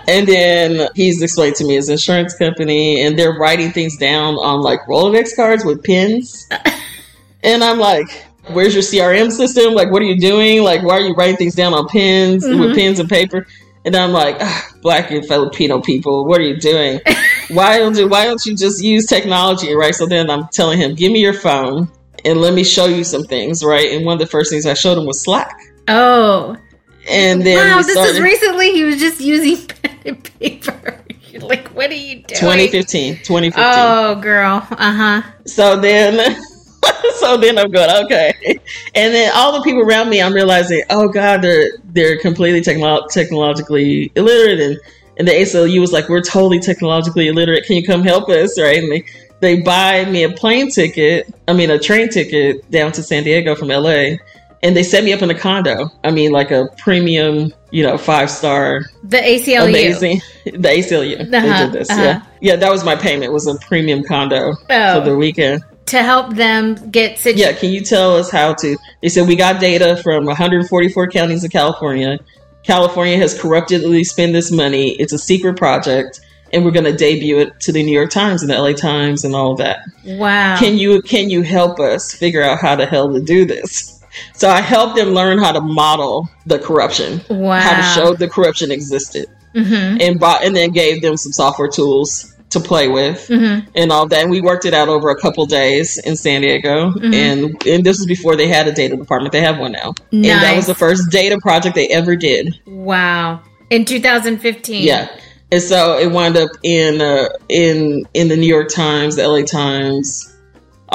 Speaker 2: and then he's explained to me his insurance company, and they're writing things down on like Rolodex cards with pins. and I'm like, where's your CRM system? Like, what are you doing? Like, why are you writing things down on pins mm-hmm. with pens and paper? And I'm like, black and Filipino people, what are you doing? why don't you, why don't you just use technology, right? So then I'm telling him, give me your phone and let me show you some things, right? And one of the first things I showed him was Slack.
Speaker 1: Oh.
Speaker 2: And then
Speaker 1: wow, this started, is recently. He was just using paper. like, what are you doing?
Speaker 2: 2015. 2015.
Speaker 1: Oh, girl. Uh huh.
Speaker 2: So then. so then I'm going okay, and then all the people around me, I'm realizing, oh god, they're they're completely technolo- technologically illiterate, and and the ACLU was like, we're totally technologically illiterate. Can you come help us, right? And they they buy me a plane ticket, I mean a train ticket down to San Diego from LA, and they set me up in a condo. I mean, like a premium, you know, five star.
Speaker 1: The ACLU.
Speaker 2: Amazing. The ACLU. Uh-huh, they did this. Uh-huh. Yeah. Yeah, that was my payment. Was a premium condo oh. for the weekend.
Speaker 1: To help them get
Speaker 2: situated. Yeah, can you tell us how to? They said we got data from 144 counties in California. California has corruptedly spent this money. It's a secret project and we're going to debut it to the New York Times and the LA Times and all of that.
Speaker 1: Wow.
Speaker 2: Can you can you help us figure out how the hell to do this? So I helped them learn how to model the corruption,
Speaker 1: wow.
Speaker 2: how to show the corruption existed, mm-hmm. and bought, and then gave them some software tools to play with mm-hmm. and all that. And we worked it out over a couple days in San Diego, mm-hmm. and and this was before they had a data department. They have one now, nice. and that was the first data project they ever did.
Speaker 1: Wow! In 2015,
Speaker 2: yeah. And so it wound up in uh, in in the New York Times, the LA Times,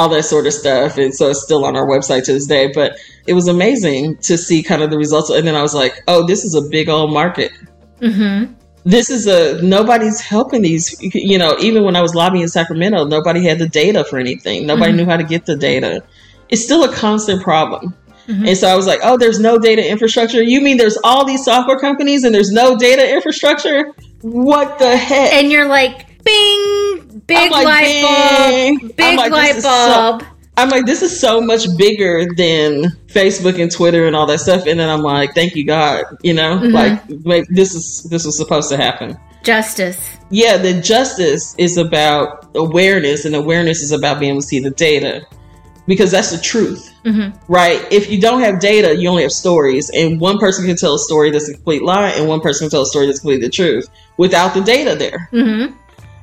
Speaker 2: all that sort of stuff. And so it's still on our website to this day. But it was amazing to see kind of the results. And then I was like, oh, this is a big old market. Mm-hmm. This is a nobody's helping these. You know, even when I was lobbying in Sacramento, nobody had the data for anything. Nobody mm-hmm. knew how to get the data. It's still a constant problem. Mm-hmm. And so I was like, oh, there's no data infrastructure. You mean there's all these software companies and there's no data infrastructure? What the heck?
Speaker 1: And you're like, bing, big like, light bulb, big like, light bulb.
Speaker 2: So, I'm like, this is so much bigger than Facebook and Twitter and all that stuff. And then I'm like, thank you God, you know, mm-hmm. like this is this was supposed to happen.
Speaker 1: Justice.
Speaker 2: Yeah, the justice is about awareness, and awareness is about being able to see the data because that's the truth,
Speaker 1: Mhm.
Speaker 2: right? If you don't have data, you only have stories, and one person can tell a story that's a complete lie, and one person can tell a story that's completely the truth without the data there.
Speaker 1: Mhm.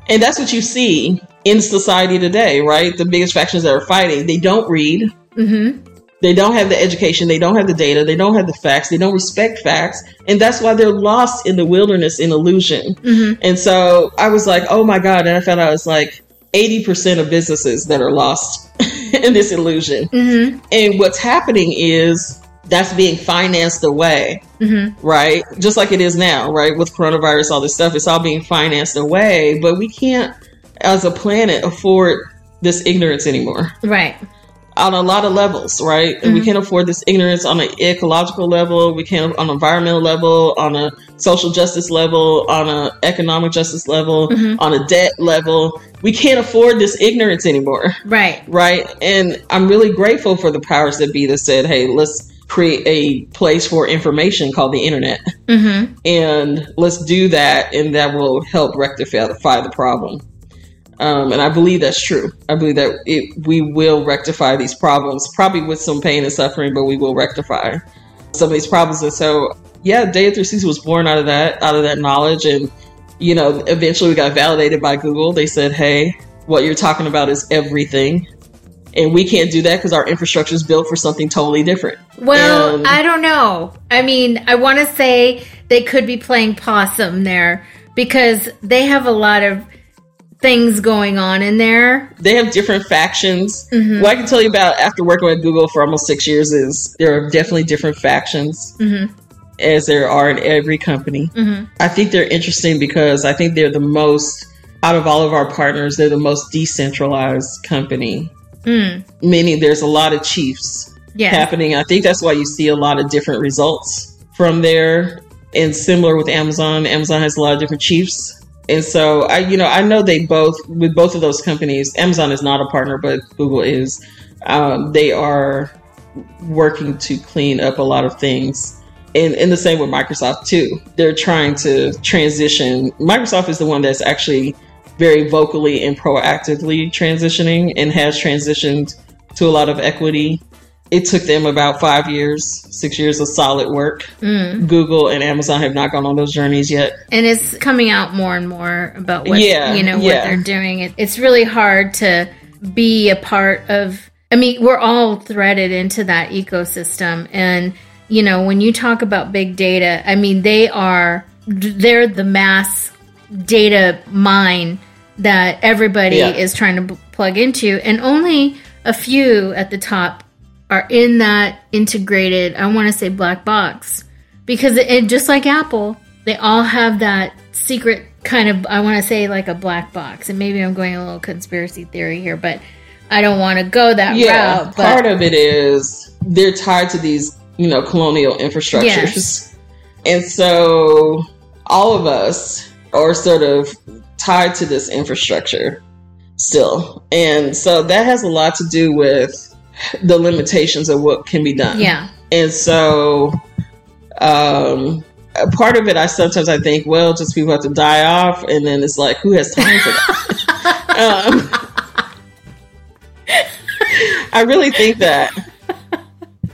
Speaker 2: And that's what you see in society today, right? The biggest factions that are fighting, they don't read,
Speaker 1: Mhm.
Speaker 2: they don't have the education, they don't have the data, they don't have the facts, they don't respect facts, and that's why they're lost in the wilderness in illusion.
Speaker 1: Mhm.
Speaker 2: And so I was like, oh my God. And I found out it's like 80% of businesses that are lost in this illusion.
Speaker 1: Mhm.
Speaker 2: And what's happening is that's being financed away,
Speaker 1: Mhm.
Speaker 2: right? Just like it is now, right? With coronavirus, all this stuff, it's all being financed away. But we can't, as a planet, afford this ignorance anymore
Speaker 1: Right.
Speaker 2: on a lot of levels, right? And we can't afford this ignorance on an ecological level. We can't on an environmental level, on a social justice level, on an economic justice level,
Speaker 1: Mhm.
Speaker 2: on a debt level. We can't afford this ignorance anymore,
Speaker 1: Right.
Speaker 2: right? And I'm really grateful for the powers that be that said, "Hey, let's create a place for information called the internet,
Speaker 1: Mhm.
Speaker 2: and let's do that, and that will help rectify the problem." Um, and I believe that's true. I believe that it, we will rectify these problems, probably with some pain and suffering, but we will rectify some of these problems. And so, yeah, Day of Data 360 was born out of that, out of that knowledge. And, you know, eventually we got validated by Google. They said, hey, what you're talking about is everything. And we can't do that because our infrastructure is built for something totally different.
Speaker 1: Well,
Speaker 2: And-
Speaker 1: I don't know. I mean, I want to say they could be playing possum there because they have a lot of things going on in there.
Speaker 2: They have different factions.
Speaker 1: Mhm.
Speaker 2: What I can tell you about after working with Google for almost six years is there are definitely different factions.
Speaker 1: Mhm.
Speaker 2: as there are in every company.
Speaker 1: Mhm.
Speaker 2: I think they're interesting because I think they're the most, out of all of our partners, they're the most decentralized company.
Speaker 1: Mm.
Speaker 2: Meaning there's a lot of chiefs
Speaker 1: Yeah.
Speaker 2: happening. I think that's why you see a lot of different results from there. And similar with Amazon, Amazon has a lot of different chiefs. And so I, you know, I know they both, with both of those companies, Amazon is not a partner, but Google is. Um, they are working to clean up a lot of things and, and the same with Microsoft too. They're trying to transition. Microsoft is the one that's actually very vocally and proactively transitioning and has transitioned to a lot of equity. It took them about five years, six years of solid work.
Speaker 1: Mm.
Speaker 2: Google and Amazon have not gone on those journeys yet.
Speaker 1: And it's coming out more and more about what
Speaker 2: Yeah,
Speaker 1: you know what
Speaker 2: yeah.
Speaker 1: they're doing. It, it's really hard to be a part of. I mean, we're all threaded into that ecosystem, and you know, when you talk about big data, I mean, they are they're the mass data mine that everybody
Speaker 2: Yeah.
Speaker 1: is trying to b- plug into, and only a few at the top are in that integrated. I want to say black box because it, it- just like Apple, they all have that secret kind of. I want to say like a black box, and maybe I'm going a little conspiracy theory here, but I don't want to go that
Speaker 2: Yeah,
Speaker 1: route. But
Speaker 2: part of it is they're tied to these, you know, colonial infrastructures.
Speaker 1: Yes.
Speaker 2: And so all of us are sort of tied to this infrastructure still. And so that has a lot to do with the limitations of what can be done.
Speaker 1: yeah,
Speaker 2: And so um a part of it I sometimes I think, well, just people have to die off and then it's like who has time for that? um, I really think that.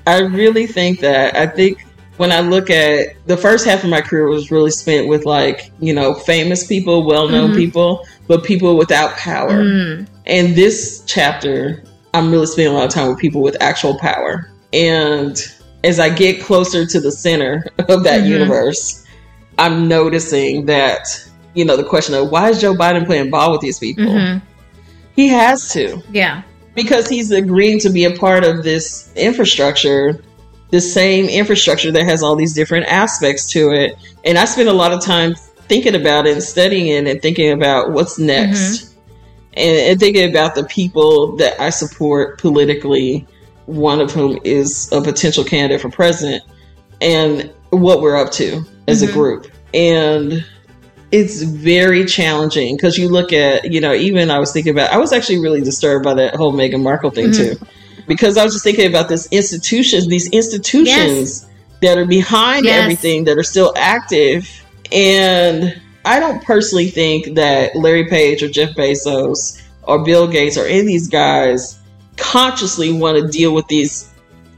Speaker 2: I really think that. I think when I look at the first half of my career was really spent with like, you know, famous people, well known
Speaker 1: Mhm.
Speaker 2: people, but people without power.
Speaker 1: Mm,
Speaker 2: And this chapter, I'm really spending a lot of time with people with actual power. And as I get closer to the center of that
Speaker 1: Mhm.
Speaker 2: universe, I'm noticing that, you know, the question of why is Joe Biden playing ball with these people?
Speaker 1: mhm,
Speaker 2: He has to
Speaker 1: yeah,
Speaker 2: because he's agreeing to be a part of this infrastructure, the same infrastructure that has all these different aspects to it. And I spend a lot of time thinking about it and studying it and thinking about what's next. And, and thinking about the people that I support politically, one of whom is a potential candidate for president, and what we're up to as
Speaker 1: Mhm.
Speaker 2: a group. And it's very challenging because you look at, you know, even I was thinking about, I was actually really disturbed by that whole Meghan Markle thing
Speaker 1: Mhm.
Speaker 2: too, because I was just thinking about this institutions, these institutions that are behind
Speaker 1: Yes.
Speaker 2: everything that are still active. And I don't personally think that Larry Page or Jeff Bezos or Bill Gates or any of these guys consciously want to deal with these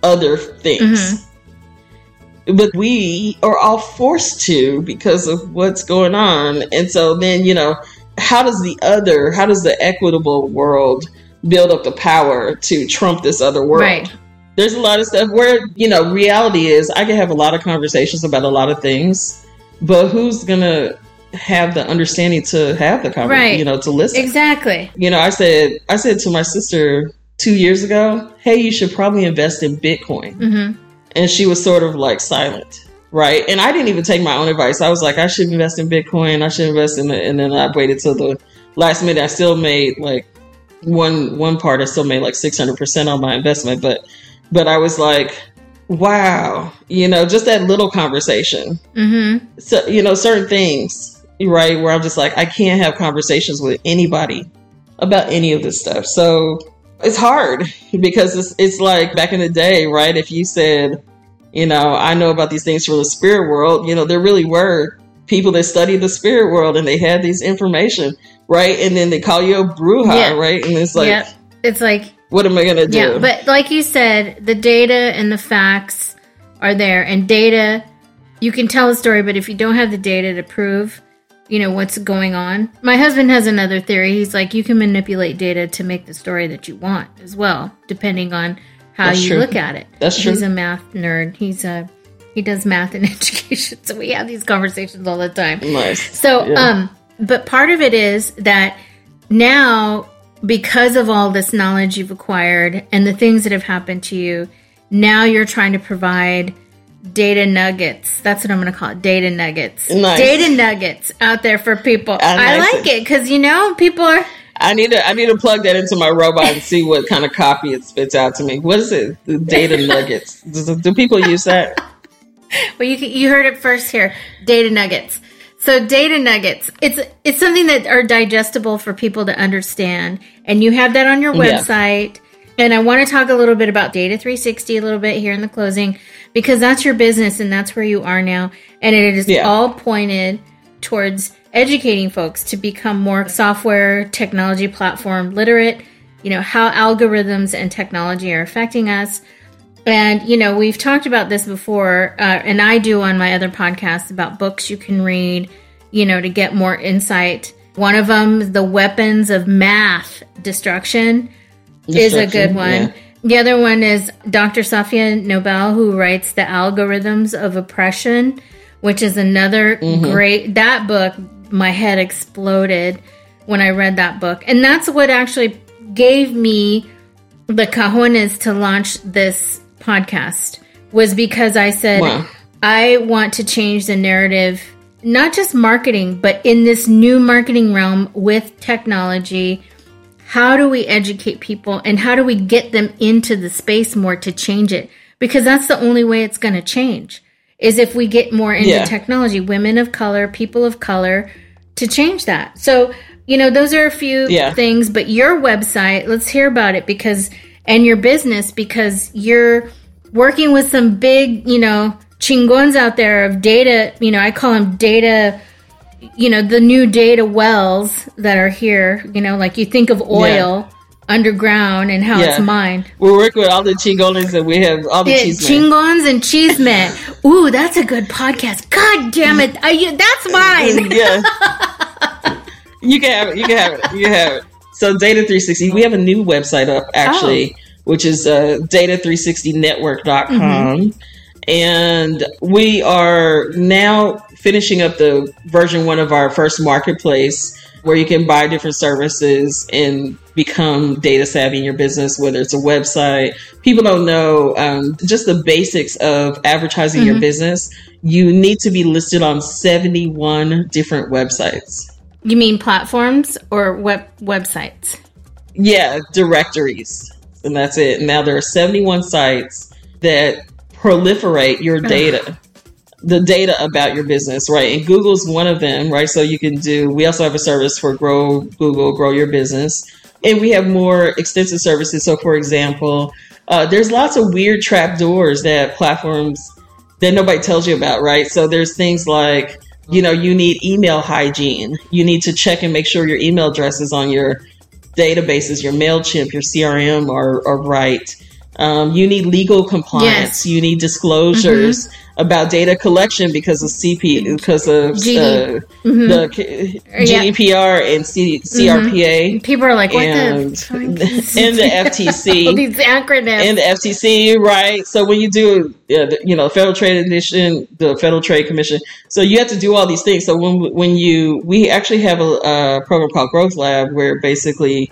Speaker 2: other things. Mm-hmm. But we are all forced to because of what's going on. And so then, you know, how does the other, how does the equitable world build up the power to trump this other world? Right. There's a lot of stuff where, you know, reality is I can have a lot of conversations about a lot of things, but who's going to have the understanding to have the conversation, right. you know, to listen.
Speaker 1: Exactly.
Speaker 2: You know, I said, I said to my sister two years ago, hey, you should probably invest in Bitcoin. Mm-hmm. And she was sort of like silent. Right. And I didn't even take my own advice. I was like, I should invest in Bitcoin. I should invest in it. And then I waited till the last minute. I still made like one, one part, I still made like 600% on my investment. But, but I was like, wow, you know, just that little conversation. Mm-hmm. So, you know, certain things, right, where I'm just like, I can't have conversations with anybody about any of this stuff. So it's hard because it's, it's like back in the day, right? If you said, you know, I know about these things from the spirit world, you know, there really were people that studied the spirit world and they had these information, right? And then they call you a bruja, yeah. right? And it's like,
Speaker 1: it's like,
Speaker 2: what am I going to do?
Speaker 1: Yeah, but like you said, the data and the facts are there, and data, you can tell a story, but if you don't have the data to prove, you know, what's going on. My husband has another theory. He's like, you can manipulate data to make the story that you want as well, depending on how That's you true. look at it.
Speaker 2: That's true.
Speaker 1: He's a math nerd. He's a he does math and education, so we have these conversations all the time.
Speaker 2: Nice.
Speaker 1: So, yeah. um, but part of it is that now because of all this knowledge you've acquired and the things that have happened to you, now you're trying to provide data nuggets. That's what I'm going to call it. Data nuggets. Nice. Data nuggets out there for people. I, I like it because you know people are.
Speaker 2: I need to I need to plug that into my robot and see what kind of copy it spits out to me. What is it? The data nuggets. Do, do people use that?
Speaker 1: Well, you you heard it first here. Data nuggets. So data nuggets, it's it's something that are digestible for people to understand, and you have that on your website. Yeah. And I want to talk a little bit about Data 360 a little bit here in the closing because that's your business and that's where you are now, and it is yeah. all pointed towards educating folks to become more software technology platform literate. You know how algorithms and technology are affecting us and, you know, we've talked about this before, uh, and I do on my other podcasts about books you can read, you know, to get more insight. One of them, The Weapons of Math Destruction, Destruction is a good one. Yeah. The other one is Dr. Safiya Noble, who writes The Algorithms of Oppression, which is another mm-hmm. great, that book, my head exploded when I read that book. And that's what actually gave me the cajones to launch this podcast was because I said, wow. I want to change the narrative, not just marketing, but in this new marketing realm with technology. How do we educate people and how do we get them into the space more to change it? Because that's the only way it's going to change is if we get more into yeah. technology, women of color, people of color to change that. So, you know, those are a few yeah. things, but your website, let's hear about it because and your business because you're working with some big, you know, chingons out there of data, you know, I call them data, you know, the new data wells that are here, you know, like you think of oil. Yeah. Underground and how yeah. it's mined.
Speaker 2: We're working with all the chingones and we have all the yeah, cheese
Speaker 1: Chingons and cheese men. Ooh, that's a good podcast. God damn it. Are you? that's mine.
Speaker 2: yeah. you can have it. You can have it. You can have it. So Data 360, we have a new website up actually. Oh which is uh, data360network.com. Mm-hmm. And we are now finishing up the version one of our first marketplace where you can buy different services and become data savvy in your business, whether it's a website. People don't know um, just the basics of advertising mm-hmm. your business. You need to be listed on 71 different websites.
Speaker 1: You mean platforms or web websites?
Speaker 2: Yeah, directories and that's it. Now there are 71 sites that proliferate your data. the data about your business, right? And Google's one of them, right? So you can do, we also have a service for Grow Google, Grow Your Business. And we have more extensive services. So, for example, uh, there's lots of weird trap doors that platforms that nobody tells you about, right? So there's things like, you know, you need email hygiene. You need to check and make sure your email address is on your databases, your MailChimp, your CRM are, are right. Um, you need legal compliance.
Speaker 1: Yes.
Speaker 2: You need disclosures about data collection because of CP, because of
Speaker 1: G-
Speaker 2: uh, the K-
Speaker 1: Yeah.
Speaker 2: GDPR and C- CRPA
Speaker 1: People are like, what
Speaker 2: and,
Speaker 1: the
Speaker 2: and the FTC.
Speaker 1: these acronyms?
Speaker 2: and the FTC, right? So when you do, uh, the, you know, Federal Trade Commission, the Federal Trade Commission, so you have to do all these things. So when when you, we actually have a, a program called Growth Lab where basically,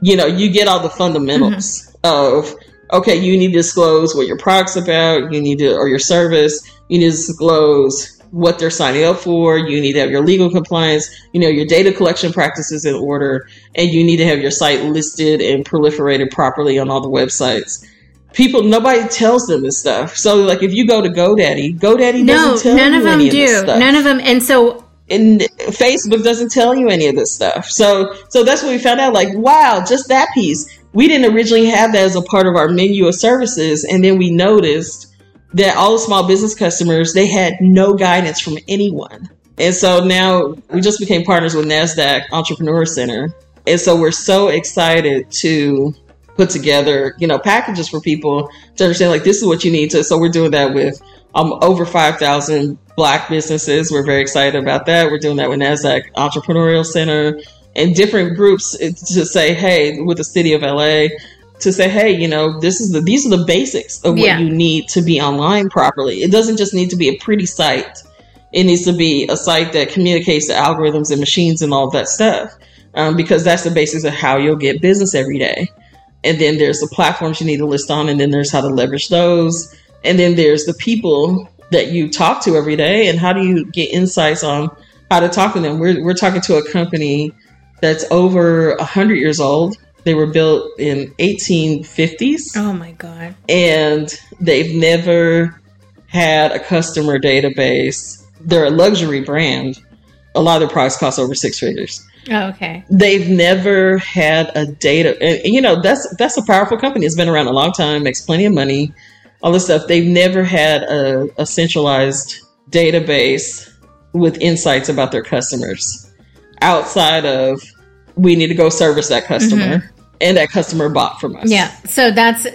Speaker 2: you know, you get all the fundamentals of okay, you need to disclose what your product's about, you need to, or your service, you need to disclose what they're signing up for, you need to have your legal compliance, you know, your data collection practices in order, and you need to have your site listed and proliferated properly on all the websites. People, nobody tells them this stuff. So, like, if you go to GoDaddy, GoDaddy
Speaker 1: no,
Speaker 2: doesn't tell
Speaker 1: none
Speaker 2: you
Speaker 1: of them
Speaker 2: any of this
Speaker 1: do.
Speaker 2: stuff
Speaker 1: None of them. And so,
Speaker 2: and Facebook doesn't tell you any of this stuff. So so that's what we found out. Like, wow, just that piece. We didn't originally have that as a part of our menu of services, and then we noticed that all the small business customers they had no guidance from anyone. And so now we just became partners with Nasdaq Entrepreneur Center, and so we're so excited to put together, you know, packages for people to understand like this is what you need to. So we're doing that with um, over 5,000 black businesses. We're very excited about that. We're doing that with NASDAQ Entrepreneurial Center and different groups to say, hey, with the city of LA, to say, hey, you know, this is the these are the basics of what
Speaker 1: Yeah.
Speaker 2: you need to be online properly. It doesn't just need to be a pretty site. It needs to be a site that communicates to algorithms and machines and all that stuff. Um, because that's the basis of how you'll get business every day. And then there's the platforms you need to list on, and then there's how to leverage those. And then there's the people that you talk to every day, and how do you get insights on how to talk to them? We're, we're talking to a company that's over 100 years old. They were built in 1850s,
Speaker 1: oh my God.
Speaker 2: and they've never had a customer database. They're a luxury brand. A lot of their products cost over six figures
Speaker 1: Oh, okay.
Speaker 2: they've never had a data and, and, you know that's that's a powerful company it's been around a long time makes plenty of money all this stuff they've never had a, a centralized database with insights about their customers outside of we need to go service that customer mm-hmm. and that customer bought from us
Speaker 1: Yeah. So that's,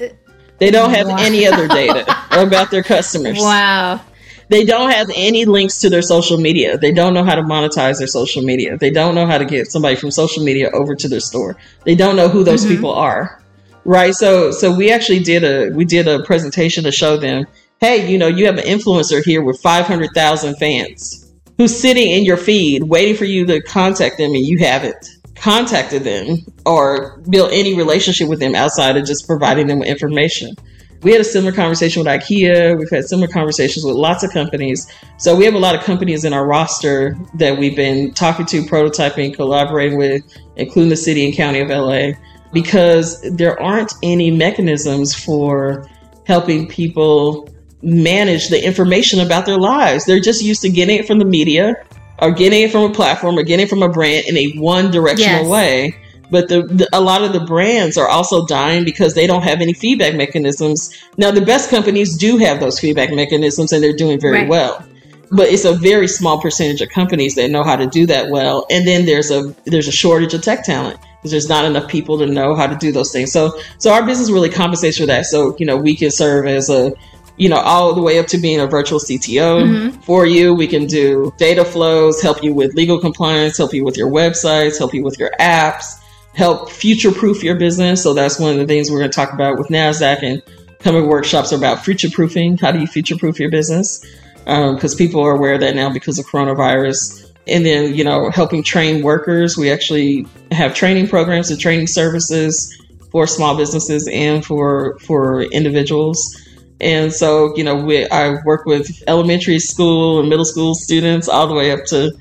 Speaker 2: they don't have
Speaker 1: Wow.
Speaker 2: any other data about their customers
Speaker 1: wow.
Speaker 2: they don't have any links to their social media. They don't know how to monetize their social media. They don't know how to get somebody from social media over to their store. They don't know who those mm-hmm. people are. Right? So so we actually did a we did a presentation to show them, hey, you know, you have an influencer here with 500,000 fans who's sitting in your feed waiting for you to contact them and you haven't contacted them or built any relationship with them outside of just providing them with information. We had a similar conversation with IKEA. We've had similar conversations with lots of companies. So we have a lot of companies in our roster that we've been talking to, prototyping, collaborating with, including the city and county of LA, because there aren't any mechanisms for helping people manage the information about their lives. They're just used to getting it from the media or getting it from a platform or getting it from a brand in a one directional
Speaker 1: Yes.
Speaker 2: way. But the, the a lot of the brands are also dying because they don't have any feedback mechanisms. Now the best companies do have those feedback mechanisms and they're doing very
Speaker 1: Right.
Speaker 2: well. But it's a very small percentage of companies that know how to do that well. And then there's a there's a shortage of tech talent because there's not enough people to know how to do those things. So so our business really compensates for that. So you know we can serve as a you know all the way up to being a virtual CTO mm-hmm. for you. We can do data flows, help you with legal compliance, help you with your websites, help you with your apps, help future proof your business. So that's one of the things we're going to talk about with NASDAQ and coming workshops are about future proofing. How do you future proof your business? Um, because people are aware of that now because of coronavirus. And then, you know, helping train workers. We actually have training programs and training services for small businesses and for for individuals. And so, you know, we, I work with elementary school and middle school students all the way up to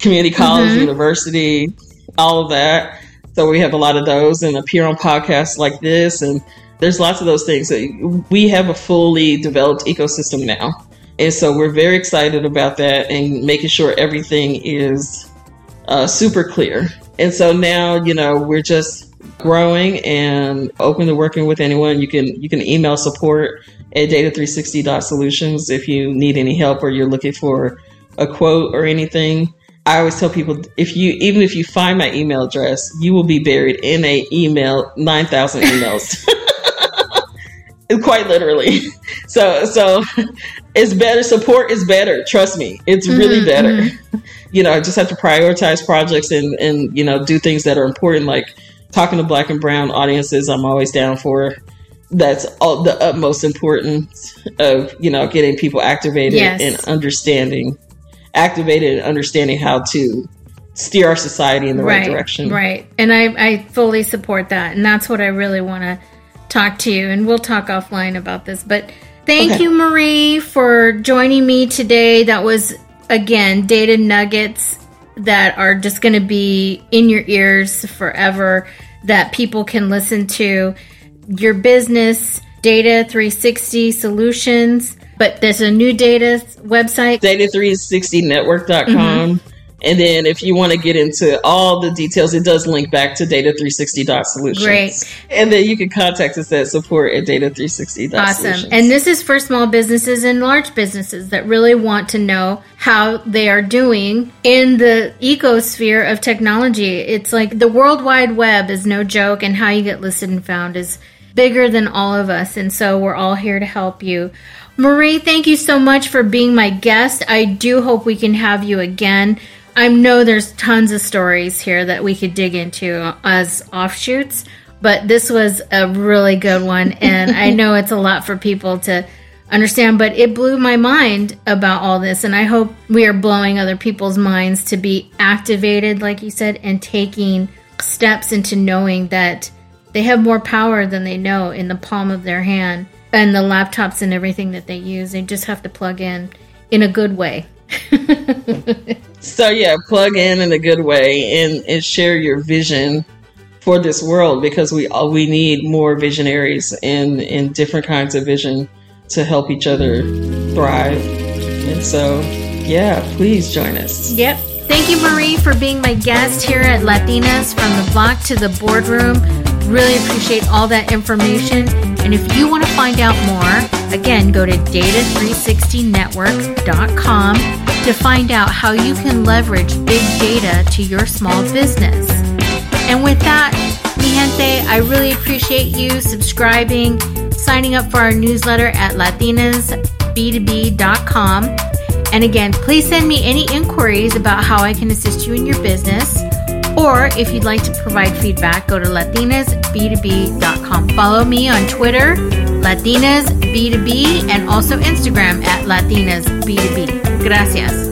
Speaker 2: community college, university, all of that. So we have a lot of those and appear on podcasts like this. And there's lots of those things. So we have a fully developed ecosystem now. And so we're very excited about that and making sure everything is uh, super clear. And so now, you know, we're just growing and open to working with anyone. You can you can email support at data360.solutions if you need any help or you're looking for a quote or anything. I always tell people if you even if you find my email address, you will be buried in a email nine thousand emails. Quite literally. So so it's better. Support is better. Trust me, it's really mm-hmm, better. Mm-hmm. You know, I just have to prioritize projects and and you know do things that are important, like talking to Black and Brown audiences. I'm always down for. That's all the utmost importance of you know getting people activated yes. and understanding activated and understanding how to steer our society in the right, right direction.
Speaker 1: Right. And I, I fully support that. And that's what I really want to talk to you. And we'll talk offline about this. But thank okay. you, Marie, for joining me today. That was, again, data nuggets that are just going to be in your ears forever that people can listen to. Your business, Data 360 Solutions but there's a new data website,
Speaker 2: data360network.com. Mm-hmm. And then if you want to get into all the details, it does link back to data360.solutions. Great. And then you can contact us at support at data360.solutions. Awesome.
Speaker 1: And this is for small businesses and large businesses that really want to know how they are doing in the ecosphere of technology. It's like the World Wide Web is no joke, and how you get listed and found is bigger than all of us. And so we're all here to help you. Marie, thank you so much for being my guest. I do hope we can have you again. I know there's tons of stories here that we could dig into as offshoots, but this was a really good one. And I know it's a lot for people to understand, but it blew my mind about all this. And I hope we are blowing other people's minds to be activated, like you said, and taking steps into knowing that they have more power than they know in the palm of their hand and the laptops and everything that they use. They just have to plug in in a good way.
Speaker 2: so yeah, plug in in a good way and, and share your vision for this world because we all we need more visionaries and in different kinds of vision to help each other thrive. And so yeah, please join us.
Speaker 1: Yep. Thank you, Marie, for being my guest here at Latinas from the block to the boardroom. Really appreciate all that information. And if you want to find out more, again, go to data360network.com to find out how you can leverage big data to your small business. And with that, mi gente, I really appreciate you subscribing, signing up for our newsletter at latinasb2b.com. And again, please send me any inquiries about how I can assist you in your business. Or if you'd like to provide feedback, go to latinasb2b.com. Follow me on Twitter, latinasb2b, and also Instagram at latinasb2b. Gracias.